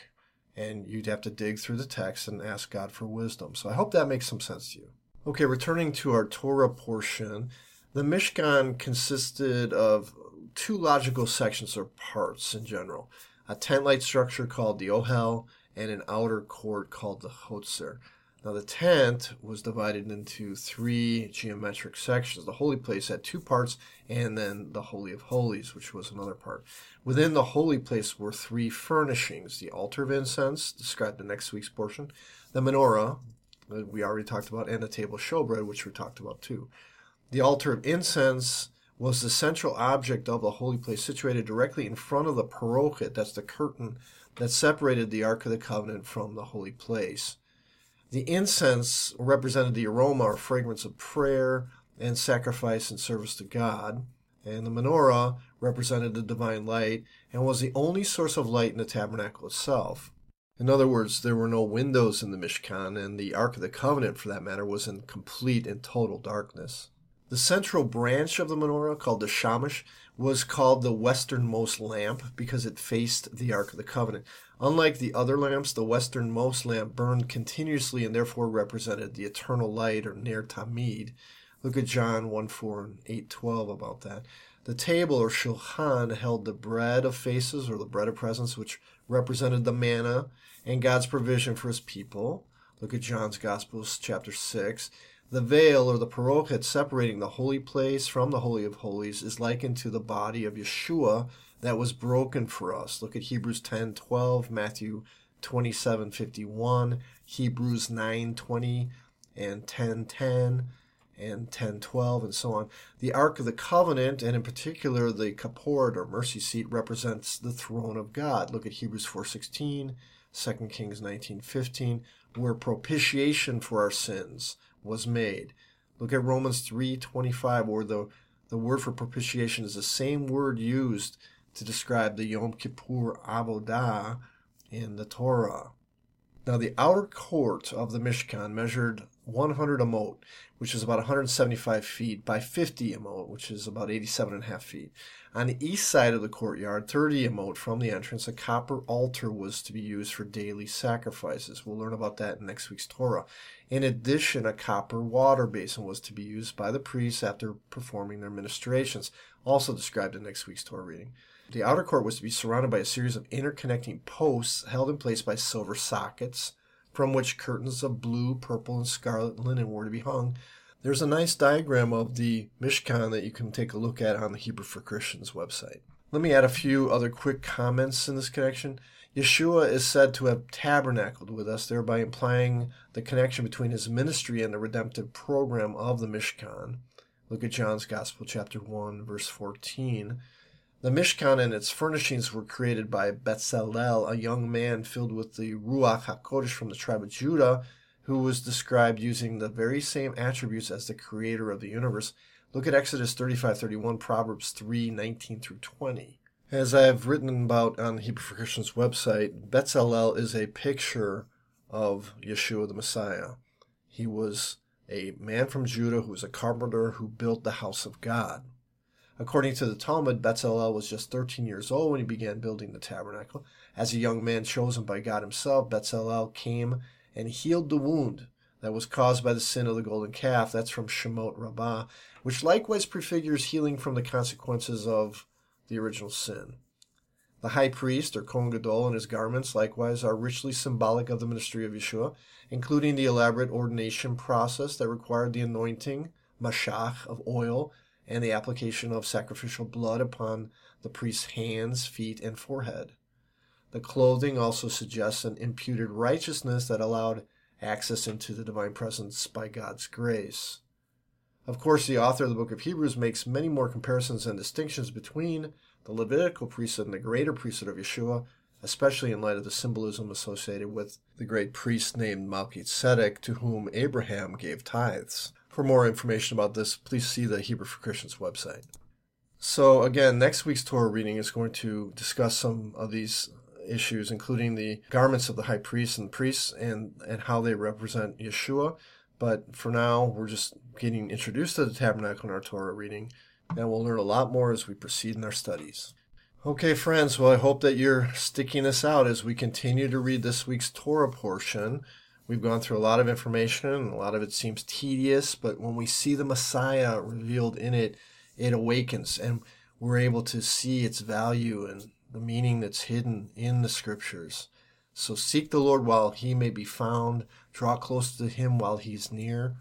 and you'd have to dig through the text and ask God for wisdom. So I hope that makes some sense to you. Okay, returning to our Torah portion, the Mishkan consisted of two logical sections or parts in general a tent like structure called the Ohel and an outer court called the Hotzer. Now, the tent was divided into three geometric sections. The holy place had two parts, and then the Holy of Holies, which was another part. Within the holy place were three furnishings the altar of incense, described in next week's portion, the menorah, we already talked about, and the table showbread, which we talked about too. The altar of incense was the central object of the holy place, situated directly in front of the parochet, that's the curtain that separated the Ark of the Covenant from the holy place. The incense represented the aroma or fragrance of prayer and sacrifice and service to God, and the menorah represented the divine light and was the only source of light in the tabernacle itself. In other words, there were no windows in the Mishkan, and the Ark of the Covenant, for that matter, was in complete and total darkness. The central branch of the menorah, called the shamash, was called the westernmost lamp because it faced the Ark of the Covenant. Unlike the other lamps, the westernmost lamp burned continuously and therefore represented the eternal light or ner tamid. Look at John 1 4 and 8 12 about that. The table or shulchan held the bread of faces or the bread of presence, which represented the manna and God's provision for his people. Look at John's Gospels, chapter 6. The veil or the parochet separating the holy place from the Holy of Holies is likened to the body of Yeshua that was broken for us. Look at Hebrews 10 12, Matthew 27 51, Hebrews 9 20, and 10 10 and 1012 and so on. The Ark of the Covenant, and in particular the Kaporet or mercy seat, represents the throne of God. Look at Hebrews 4.16, 2 Kings 19.15, where propitiation for our sins was made. Look at Romans 3.25, where the, the word for propitiation is the same word used to describe the Yom Kippur Avodah in the Torah. Now, the outer court of the Mishkan measured 100 amot, which is about 175 feet, by 50 amot, which is about 87 and a half feet. On the east side of the courtyard, 30 amot from the entrance, a copper altar was to be used for daily sacrifices. We'll learn about that in next week's Torah. In addition, a copper water basin was to be used by the priests after performing their ministrations, also described in next week's Torah reading. The outer court was to be surrounded by a series of interconnecting posts held in place by silver sockets from which curtains of blue, purple, and scarlet linen were to be hung. There's a nice diagram of the Mishkan that you can take a look at on the Hebrew for Christians website. Let me add a few other quick comments in this connection. Yeshua is said to have tabernacled with us, thereby implying the connection between his ministry and the redemptive program of the Mishkan. Look at John's Gospel, chapter 1, verse 14. The Mishkan and its furnishings were created by Betzalel, a young man filled with the Ruach HaKodesh from the tribe of Judah, who was described using the very same attributes as the creator of the universe. Look at Exodus 35:31, Proverbs 3:19 through 20. As I have written about on Hebrew for Christians website, Betzalel is a picture of Yeshua the Messiah. He was a man from Judah who was a carpenter who built the house of God. According to the Talmud, Bezalel was just 13 years old when he began building the tabernacle. As a young man chosen by God himself, Bezalel came and healed the wound that was caused by the sin of the golden calf. That's from Shemot Rabbah, which likewise prefigures healing from the consequences of the original sin. The high priest, or Kohen Gadol, and his garments likewise are richly symbolic of the ministry of Yeshua, including the elaborate ordination process that required the anointing, mashach, of oil and the application of sacrificial blood upon the priest's hands, feet, and forehead. The clothing also suggests an imputed righteousness that allowed access into the divine presence by God's grace. Of course, the author of the book of Hebrews makes many more comparisons and distinctions between the Levitical priesthood and the greater priesthood of Yeshua, especially in light of the symbolism associated with the great priest named Melchizedek, to whom Abraham gave tithes. For more information about this, please see the Hebrew for Christians website. So, again, next week's Torah reading is going to discuss some of these issues, including the garments of the high priests and priests and, and how they represent Yeshua. But for now, we're just getting introduced to the tabernacle in our Torah reading, and we'll learn a lot more as we proceed in our studies. Okay, friends, well, I hope that you're sticking this out as we continue to read this week's Torah portion. We've gone through a lot of information, a lot of it seems tedious, but when we see the Messiah revealed in it, it awakens, and we're able to see its value and the meaning that's hidden in the scriptures. So seek the Lord while he may be found, draw close to him while he's near.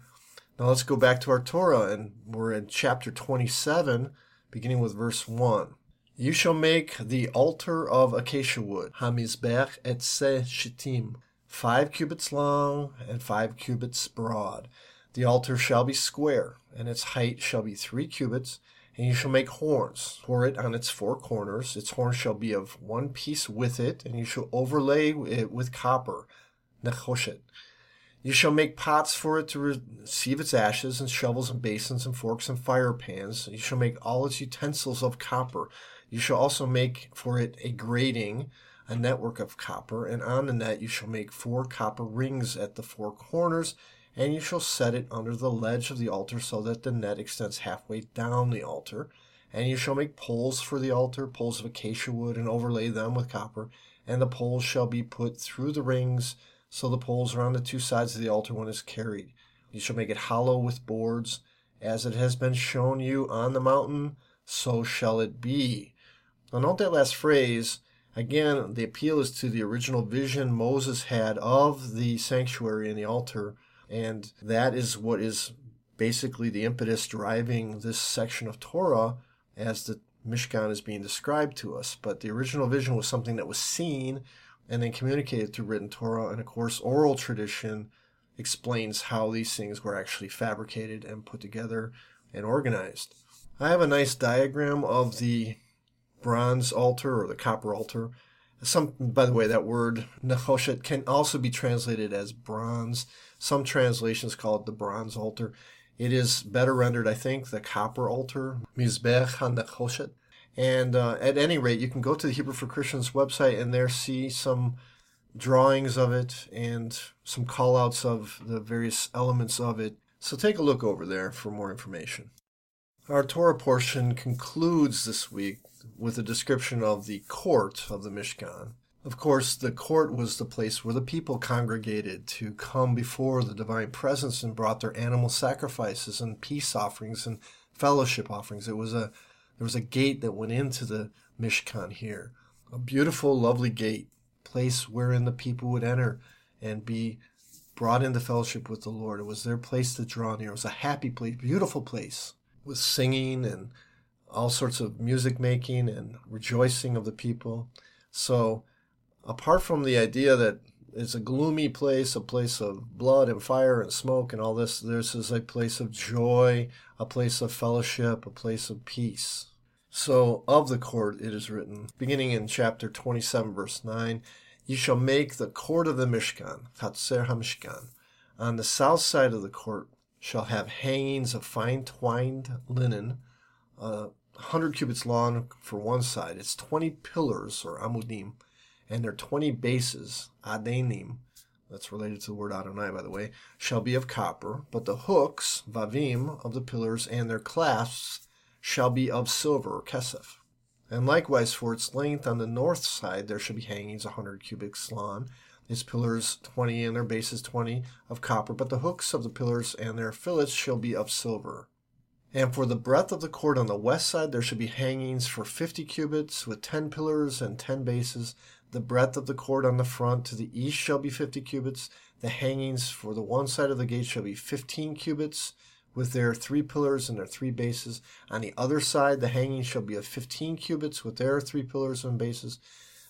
Now let's go back to our Torah, and we're in chapter 27, beginning with verse 1. You shall make the altar of acacia wood, Hamizbech atzei shittim, five cubits long and five cubits broad. The altar shall be square, and its height shall be three cubits, And you shall make horns for it on its four corners. Its horns shall be of one piece with it, and you shall overlay it with copper. Nechoshet. You shall make pots for it to receive its ashes, and shovels and basins and forks and fire pans. You shall make all its utensils of copper. You shall also make for it a grating, a network of copper, and on the net you shall make four copper rings at the four corners, and you shall set it under the ledge of the altar so that the net extends halfway down the altar. And you shall make poles for the altar, poles of acacia wood, and overlay them with copper. And the poles shall be put through the rings so the poles are on the two sides of the altar when it's carried. You shall make it hollow with boards. As it has been shown you on the mountain, so shall it be. Now, note that last phrase. Again, the appeal is to the original vision Moses had of the sanctuary and the altar, and that is what is basically the impetus driving this section of Torah as the Mishkan is being described to us. But the original vision was something that was seen and then communicated through written Torah. And of course, oral tradition explains how these things were actually fabricated and put together and organized. I have a nice diagram of the bronze altar or the copper altar. Some, by the way, that word nechoshet can also be translated as bronze. Some translations call it the bronze altar. It is better rendered, I think, the copper altar, mizbech ha-nechoshet. And uh, at any rate, you can go to the Hebrew for Christians website and there see some drawings of it and some callouts of the various elements of it. So take a look over there for more information. Our Torah portion concludes this week with a description of the court of the Mishkan. Of course, the court was the place where the people congregated to come before the divine presence and brought their animal sacrifices and peace offerings and fellowship offerings. It was a there was a gate that went into the Mishkan here, a beautiful, lovely gate, place wherein the people would enter and be brought into fellowship with the Lord. It was their place to draw near. It was a happy place, beautiful place with singing and all sorts of music making and rejoicing of the people. So, apart from the idea that it's a gloomy place, a place of blood and fire and smoke and all this. This is a place of joy, a place of fellowship, a place of peace. So, of the court it is written, beginning in chapter 27, verse 9, You shall make the court of the Mishkan, Chatzer HaMishkan. On the south side of the court shall have hangings of fine twined linen, uh, 100 cubits long for one side. It's 20 pillars, or amudim, and their 20 bases, adenim, that's related to the word Adonai, by the way, shall be of copper, but the hooks, vavim, of the pillars and their clasps shall be of silver, kesef. And likewise for its length on the north side there shall be hangings a hundred cubits long, its pillars twenty and their bases twenty of copper, but the hooks of the pillars and their fillets shall be of silver. And for the breadth of the court on the west side there shall be hangings for fifty cubits, with ten pillars and ten bases, the breadth of the court on the front to the east shall be fifty cubits. The hangings for the one side of the gate shall be fifteen cubits, with their three pillars and their three bases. On the other side, the hangings shall be of fifteen cubits, with their three pillars and bases.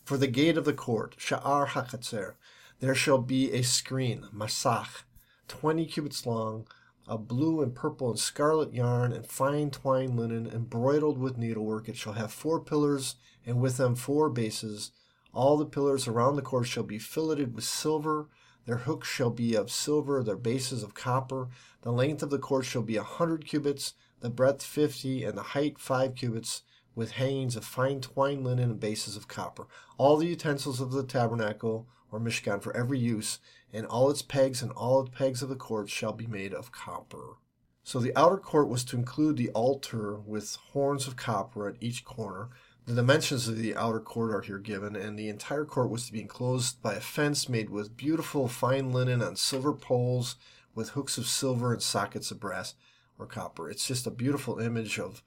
For the gate of the court, Sha'ar HaChatzer, there shall be a screen, Masach, twenty cubits long, of blue and purple and scarlet yarn and fine twined linen, embroidered with needlework. It shall have four pillars, and with them four bases all the pillars around the court shall be filleted with silver. Their hooks shall be of silver, their bases of copper. The length of the court shall be a hundred cubits, the breadth fifty, and the height five cubits, with hangings of fine twined linen and bases of copper. All the utensils of the tabernacle or Mishkan for every use, and all its pegs and all its pegs of the court shall be made of copper. So the outer court was to include the altar with horns of copper at each corner. The dimensions of the outer court are here given, and the entire court was to be enclosed by a fence made with beautiful fine linen on silver poles with hooks of silver and sockets of brass or copper. It's just a beautiful image of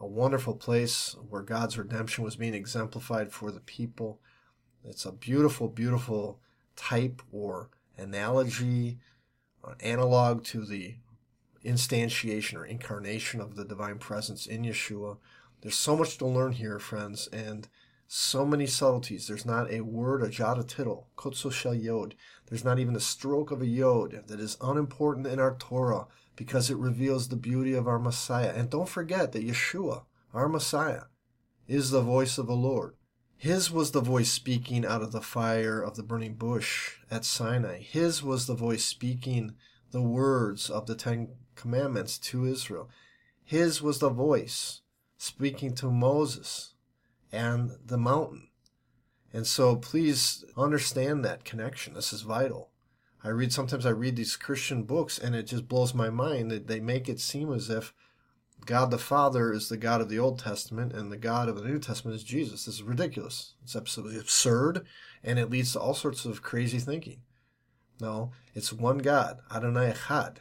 a wonderful place where God's redemption was being exemplified for the people. It's a beautiful, beautiful type or analogy, an analog to the instantiation or incarnation of the divine presence in Yeshua. There's so much to learn here, friends, and So many subtleties. There's not a word, a jot, a tittle, kotso shel yod. There's not even a stroke of a yod that is unimportant in our Torah because it reveals the beauty of our Messiah. And don't forget that Yeshua, our Messiah, is the voice of the Lord. His was the voice speaking out of the fire of the burning bush at Sinai. His was the voice speaking the words of the Ten Commandments to Israel. His was the voice speaking to Moses and the mountain. And so please understand that connection. This is vital. I read sometimes I read these Christian books and it just blows my mind that they make it seem as if God the Father is the God of the Old Testament and the God of the New Testament is Jesus. This is ridiculous. It's absolutely absurd and it leads to all sorts of crazy thinking. No, it's one God, Adonai Echad.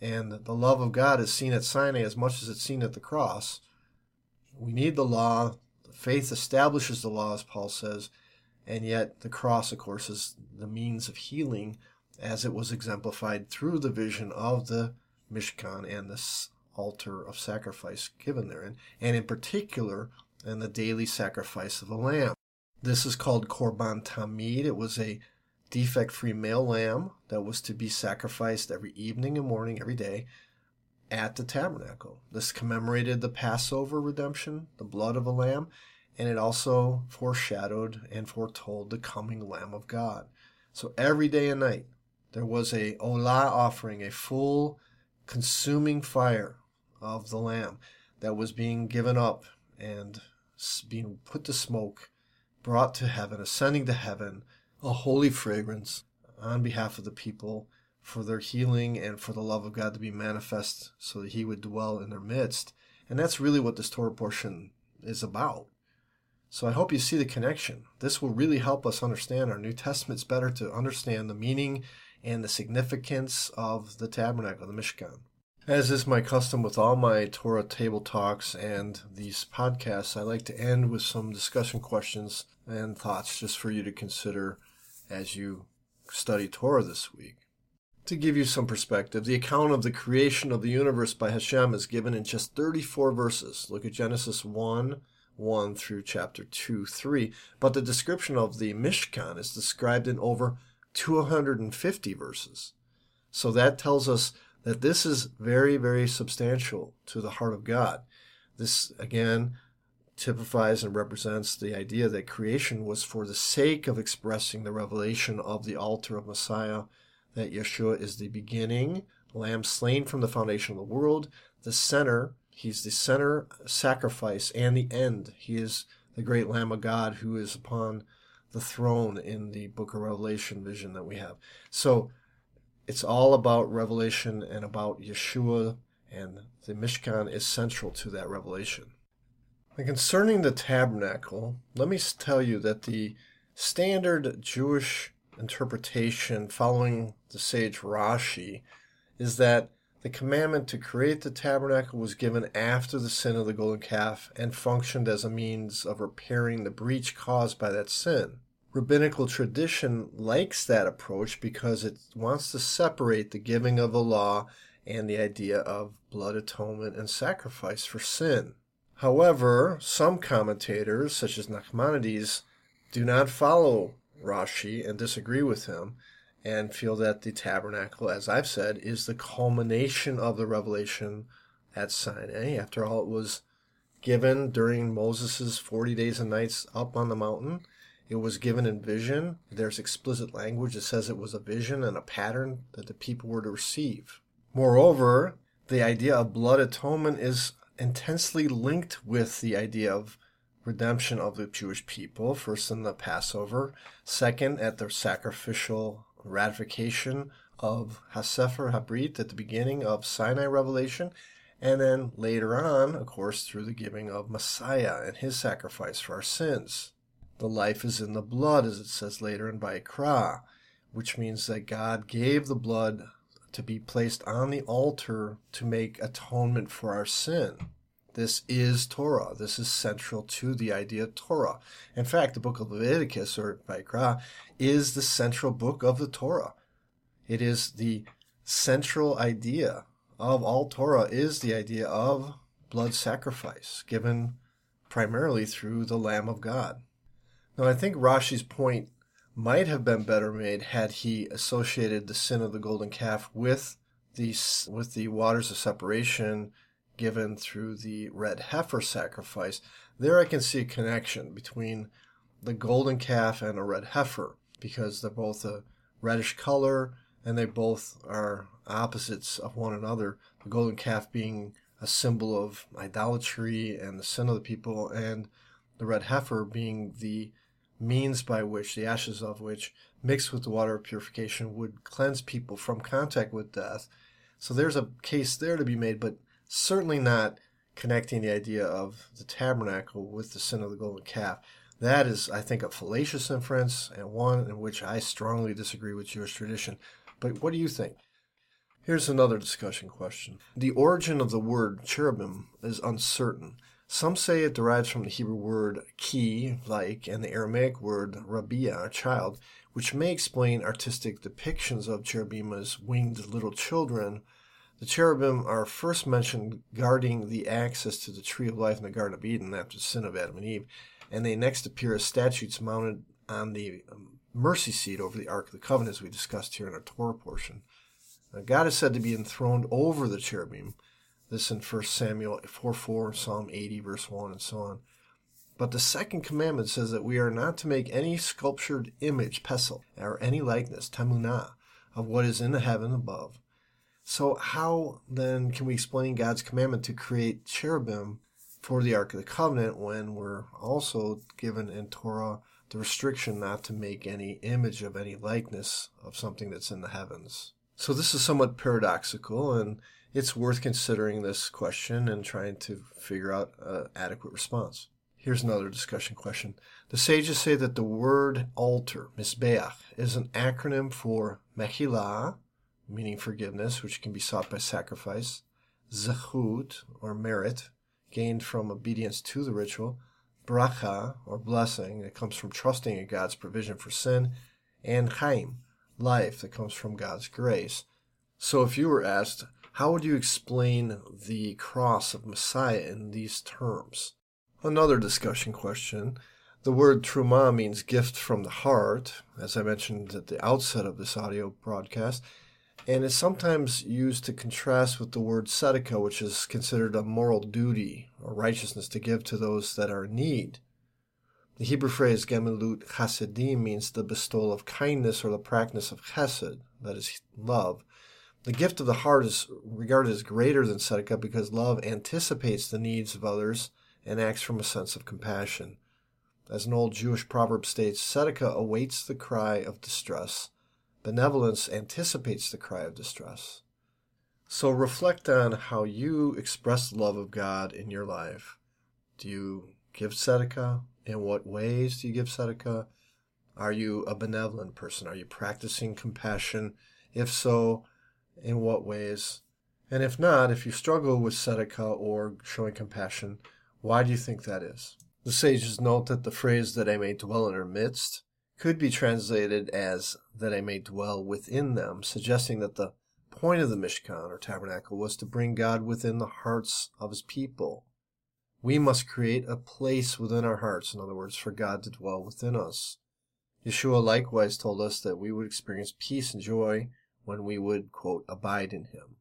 And the love of God is seen at Sinai as much as it's seen at the cross. We need the law. Faith establishes the law, as Paul says. And yet, the cross, of course, is the means of healing as it was exemplified through the vision of the Mishkan and this altar of sacrifice given therein, and, and in particular, and the daily sacrifice of a lamb. This is called Korban Tamid. It was a defect free male lamb that was to be sacrificed every evening and morning, every day, at the tabernacle. This commemorated the Passover redemption, the blood of a lamb, and it also foreshadowed and foretold the coming Lamb of God. So every day and night, there was a Olah offering, a full consuming fire of the Lamb that was being given up and being put to smoke, brought to heaven, ascending to heaven, a holy fragrance on behalf of the people for their healing and for the love of God to be manifest so that He would dwell in their midst. And that's really what this Torah portion is about. So I hope you see the connection. This will really help us understand our New Testaments better to understand the meaning and the significance of the tabernacle, the Mishkan. As is my custom with all my Torah table talks and these podcasts, I like to end with some discussion questions and thoughts just for you to consider as you study Torah this week. To give you some perspective, the account of the creation of the universe by Hashem is given in just 34 verses. Look at Genesis 1 1 through chapter 2 3. But the description of the Mishkan is described in over 250 verses. So that tells us that this is very, very substantial to the heart of God. This, again, typifies and represents the idea that creation was for the sake of expressing the revelation of the altar of Messiah, that Yeshua is the beginning, lamb slain from the foundation of the world, the center, he's the center sacrifice and the end. He is the great Lamb of God who is upon the throne in the book of Revelation vision that we have. So it's all about revelation and about Yeshua, and the Mishkan is central to that revelation. And concerning the tabernacle, let me tell you that the standard Jewish interpretation following the sage Rashi is that the commandment to create the tabernacle was given after the sin of the golden calf and functioned as a means of repairing the breach caused by that sin rabbinical tradition likes that approach because it wants to separate the giving of the law and the idea of blood atonement and sacrifice for sin. However, some commentators, such as Nachmanides, do not follow Rashi and disagree with him and feel that the tabernacle, as I've said, is the culmination of the revelation at Sinai. After all, it was given during Moses' 40 days and nights up on the mountain it was given in vision. There's explicit language that says it was a vision and a pattern that the people were to receive. Moreover, the idea of blood atonement is intensely linked with the idea of redemption of the Jewish people, first in the Passover, second at the sacrificial ratification of Hasefer Habrit at the beginning of Sinai Revelation, and then later on, of course, through the giving of Messiah and his sacrifice for our sins. The life is in the blood, as it says later in Vayikra, which means that God gave the blood to be placed on the altar to make atonement for our sin. This is Torah. This is central to the idea of Torah. In fact, the book of Leviticus or Vayikra is the central book of the Torah. It is the central idea of all Torah is the idea of blood sacrifice given primarily through the Lamb of God. Now, I think Rashi's point might have been better made had he associated the sin of the golden calf with the, with the waters of separation given through the red heifer sacrifice. There I can see a connection between the golden calf and a red heifer because they're both a reddish color and they both are opposites of one another. The golden calf being a symbol of idolatry and the sin of the people, and the red heifer being the means by which the ashes of which, mixed with the water of purification, would cleanse people from contact with death. So there's a case there to be made, but certainly not connecting the idea of the tabernacle with the sin of the golden calf. That is, I think, a fallacious inference and one in which I strongly disagree with Jewish tradition. But what do you think? Here's another discussion question. The origin of the word cherubim is uncertain. Some say it derives from the Hebrew word ki, like, and the Aramaic word rabia, child, which may explain artistic depictions of cherubim as winged little children. The cherubim are first mentioned guarding the access to the tree of life in the Garden of Eden after the sin of Adam and Eve, and they next appear as statues mounted on the um, mercy seat over the Ark of the Covenant, as we discussed here in our Torah portion. God is said to be enthroned over the cherubim, this in 1 Samuel 4 4, Psalm 80, verse 1, and so on. But the second commandment says that we are not to make any sculptured image, pesel, or any likeness, tamunah, of what is in the heaven above. So, how then can we explain God's commandment to create cherubim for the Ark of the Covenant when we're also given in Torah the restriction not to make any image of any likeness of something that's in the heavens? So, this is somewhat paradoxical, and it's worth considering this question and trying to figure out an adequate response. Here's another discussion question. The sages say that the word altar, mizbeach, is an acronym for mechilah, meaning forgiveness, which can be sought by sacrifice, zechut, or merit, gained from obedience to the ritual, bracha, or blessing, that comes from trusting in God's provision for sin, and chaim, life, that comes from God's grace. So if you were asked, how would you explain the cross of Messiah in these terms? Another discussion question. The word terumah means gift from the heart, as I mentioned at the outset of this audio broadcast, and is sometimes used to contrast with the word tzedakah, which is considered a moral duty or righteousness to give to those that are in need. The Hebrew phrase gemilut chasadim means the bestowal of kindness or the practice of chesed, that is, love. The gift of the heart is regarded as greater than tzedakah because love anticipates the needs of others and acts from a sense of compassion. As an old Jewish proverb states, tzedakah awaits the cry of distress. Benevolence anticipates the cry of distress. So reflect on how you express the love of God in your life. Do you give tzedakah? In what ways do you give tzedakah? Are you a benevolent person? Are you practicing compassion? If so, in what ways? And if not, if you struggle with tzedakah or showing compassion, why do you think that is? The sages note that the phrase that I may dwell in their midst could be translated as that I may dwell within them, suggesting that the point of the Mishkan or tabernacle was to bring God within the hearts of his people. We must create a place within our hearts, in other words, for God to dwell within us. Yeshua likewise told us that we would experience peace and joy when we would, quote, abide in him.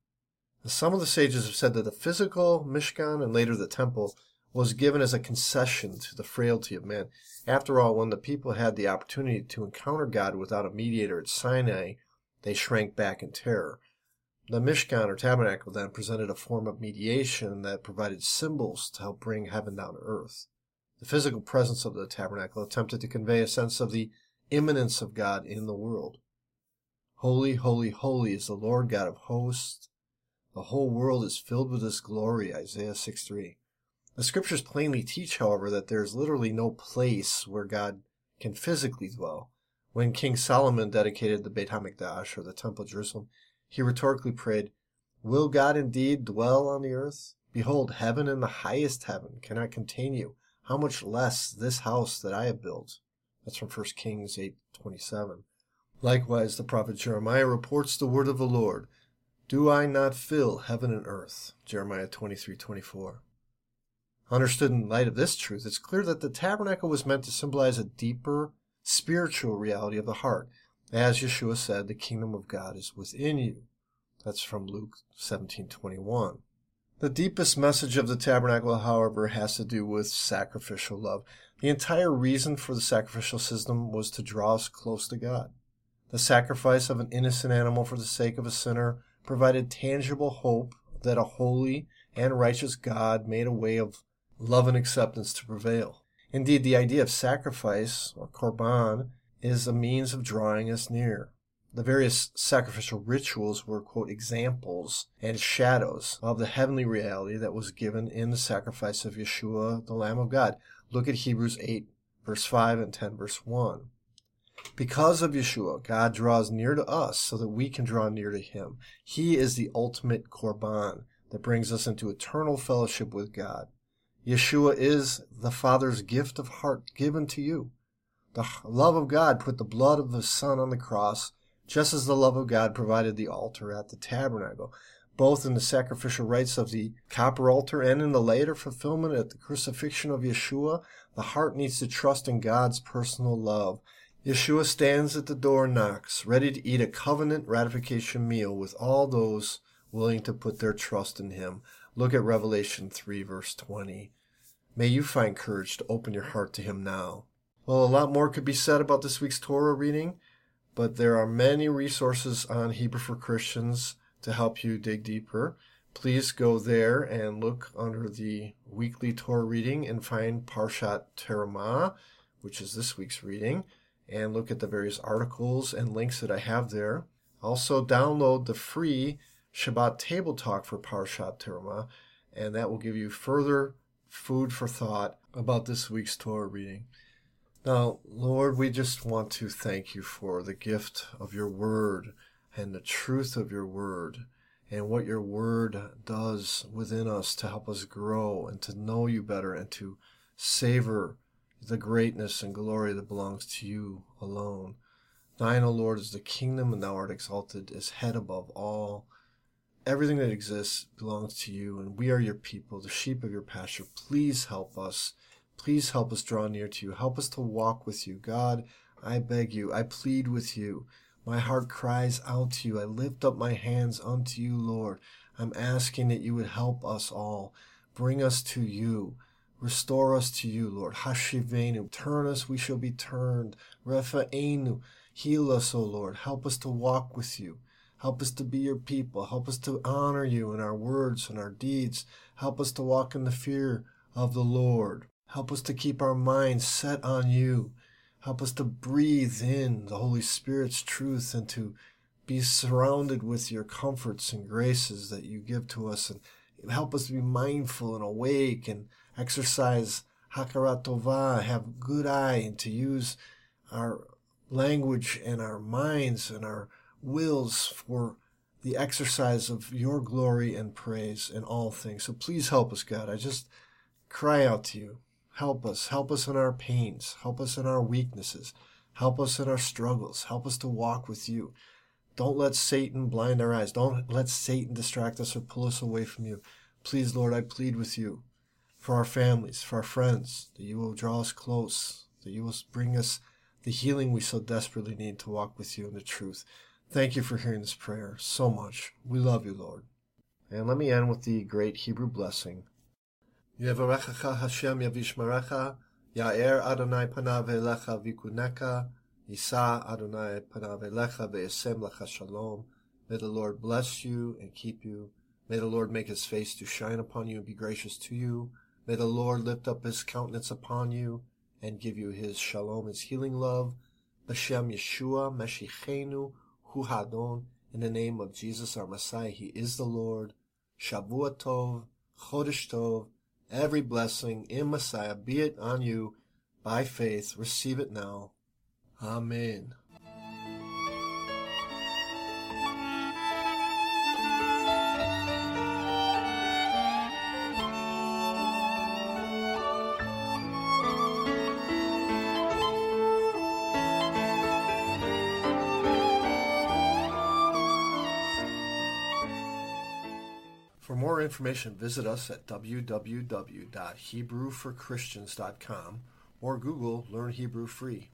Some of the sages have said that the physical Mishkan and later the temple was given as a concession to the frailty of man. After all, when the people had the opportunity to encounter God without a mediator at Sinai, they shrank back in terror. The Mishkan or tabernacle then presented a form of mediation that provided symbols to help bring heaven down to earth. The physical presence of the tabernacle attempted to convey a sense of the immanence of God in the world. Holy, holy, holy is the Lord God of hosts. The whole world is filled with his glory, Isaiah 6 3. The scriptures plainly teach, however, that there is literally no place where God can physically dwell. When King Solomon dedicated the Beit HaMikdash, or the Temple of Jerusalem, he rhetorically prayed, Will God indeed dwell on the earth? Behold, heaven and the highest heaven cannot contain you. How much less this house that I have built? That's from 1 Kings 8:27. Likewise, the prophet Jeremiah reports the word of the Lord Do I not fill heaven and earth? Jeremiah 23 24. Understood in light of this truth, it's clear that the tabernacle was meant to symbolize a deeper spiritual reality of the heart. As Yeshua said, the kingdom of God is within you. That's from Luke 17:21. The deepest message of the tabernacle, however, has to do with sacrificial love. The entire reason for the sacrificial system was to draw us close to God. The sacrifice of an innocent animal for the sake of a sinner provided tangible hope that a holy and righteous God made a way of love and acceptance to prevail. Indeed, the idea of sacrifice, or korban, is a means of drawing us near. The various sacrificial rituals were, quote, examples and shadows of the heavenly reality that was given in the sacrifice of Yeshua, the Lamb of God. Look at Hebrews 8, verse 5 and 10, verse 1. Because of Yeshua, God draws near to us so that we can draw near to Him. He is the ultimate korban that brings us into eternal fellowship with God. Yeshua is the Father's gift of heart given to you. The love of God put the blood of His Son on the cross, just as the love of God provided the altar at the tabernacle, both in the sacrificial rites of the copper altar and in the later fulfillment at the crucifixion of Yeshua. The heart needs to trust in God's personal love. Yeshua stands at the door and knocks, ready to eat a covenant ratification meal with all those willing to put their trust in Him. Look at Revelation 3, verse 20. May you find courage to open your heart to Him now. Well, a lot more could be said about this week's Torah reading, but there are many resources on Hebrew for Christians to help you dig deeper. Please go there and look under the weekly Torah reading and find Parshat Terumah, which is this week's reading, and look at the various articles and links that I have there. Also, download the free Shabbat Table Talk for Parshat Terumah, and that will give you further food for thought about this week's Torah reading. Now, Lord, we just want to thank you for the gift of your word and the truth of your word and what your word does within us to help us grow and to know you better and to savor the greatness and glory that belongs to you alone. Thine, O Lord, is the kingdom, and thou art exalted as head above all everything that exists belongs to you, and we are your people, the sheep of your pasture. Please help us. Please help us draw near to you. Help us to walk with you. God, I beg you, I plead with you. My heart cries out to you. I lift up my hands unto you, Lord. I'm asking that you would help us all. Bring us to you. Restore us to you, Lord. Hashivenu. Turn us, we shall be turned. Refa'enu. Heal us, O Lord. Help us to walk with you. Help us to be your people. Help us to honor you in our words and our deeds. Help us to walk in the fear of the Lord. Help us to keep our minds set on you. Help us to breathe in the Holy Spirit's truth and to be surrounded with your comforts and graces that you give to us. And help us to be mindful and awake and exercise hakarat tovah, have good eye, and to use our language and our minds and our wills for the exercise of your glory and praise in all things. So please help us, God. I just cry out to you. Help us. Help us in our pains. Help us in our weaknesses. Help us in our struggles. Help us to walk with you. Don't let Satan blind our eyes. Don't let Satan distract us or pull us away from you. Please, Lord, I plead with you for our families, for our friends, that you will draw us close, that you will bring us the healing we so desperately need to walk with you in the truth. Thank you for hearing this prayer so much. We love you, Lord. And let me end with the great Hebrew blessing. Yevarechecha Hashem yavishmarecha, Ya'er Adonai panav elecha vikuneka, Yisa Adonai panav elecha ve'esem lecha shalom. May the Lord bless you and keep you. May the Lord make his face to shine upon you and be gracious to you. May the Lord lift up his countenance upon you and give you his shalom, his healing love. B'Shem Yeshua Meshichenu Hu Hadon, in the name of Jesus our Messiah. He is the Lord. Shavua Tov, Chodesh Tov, every blessing in Messiah, be it on you by faith. Receive it now. Amen. More information, visit us at www.hebrewforchristians.com or Google Learn Hebrew Free.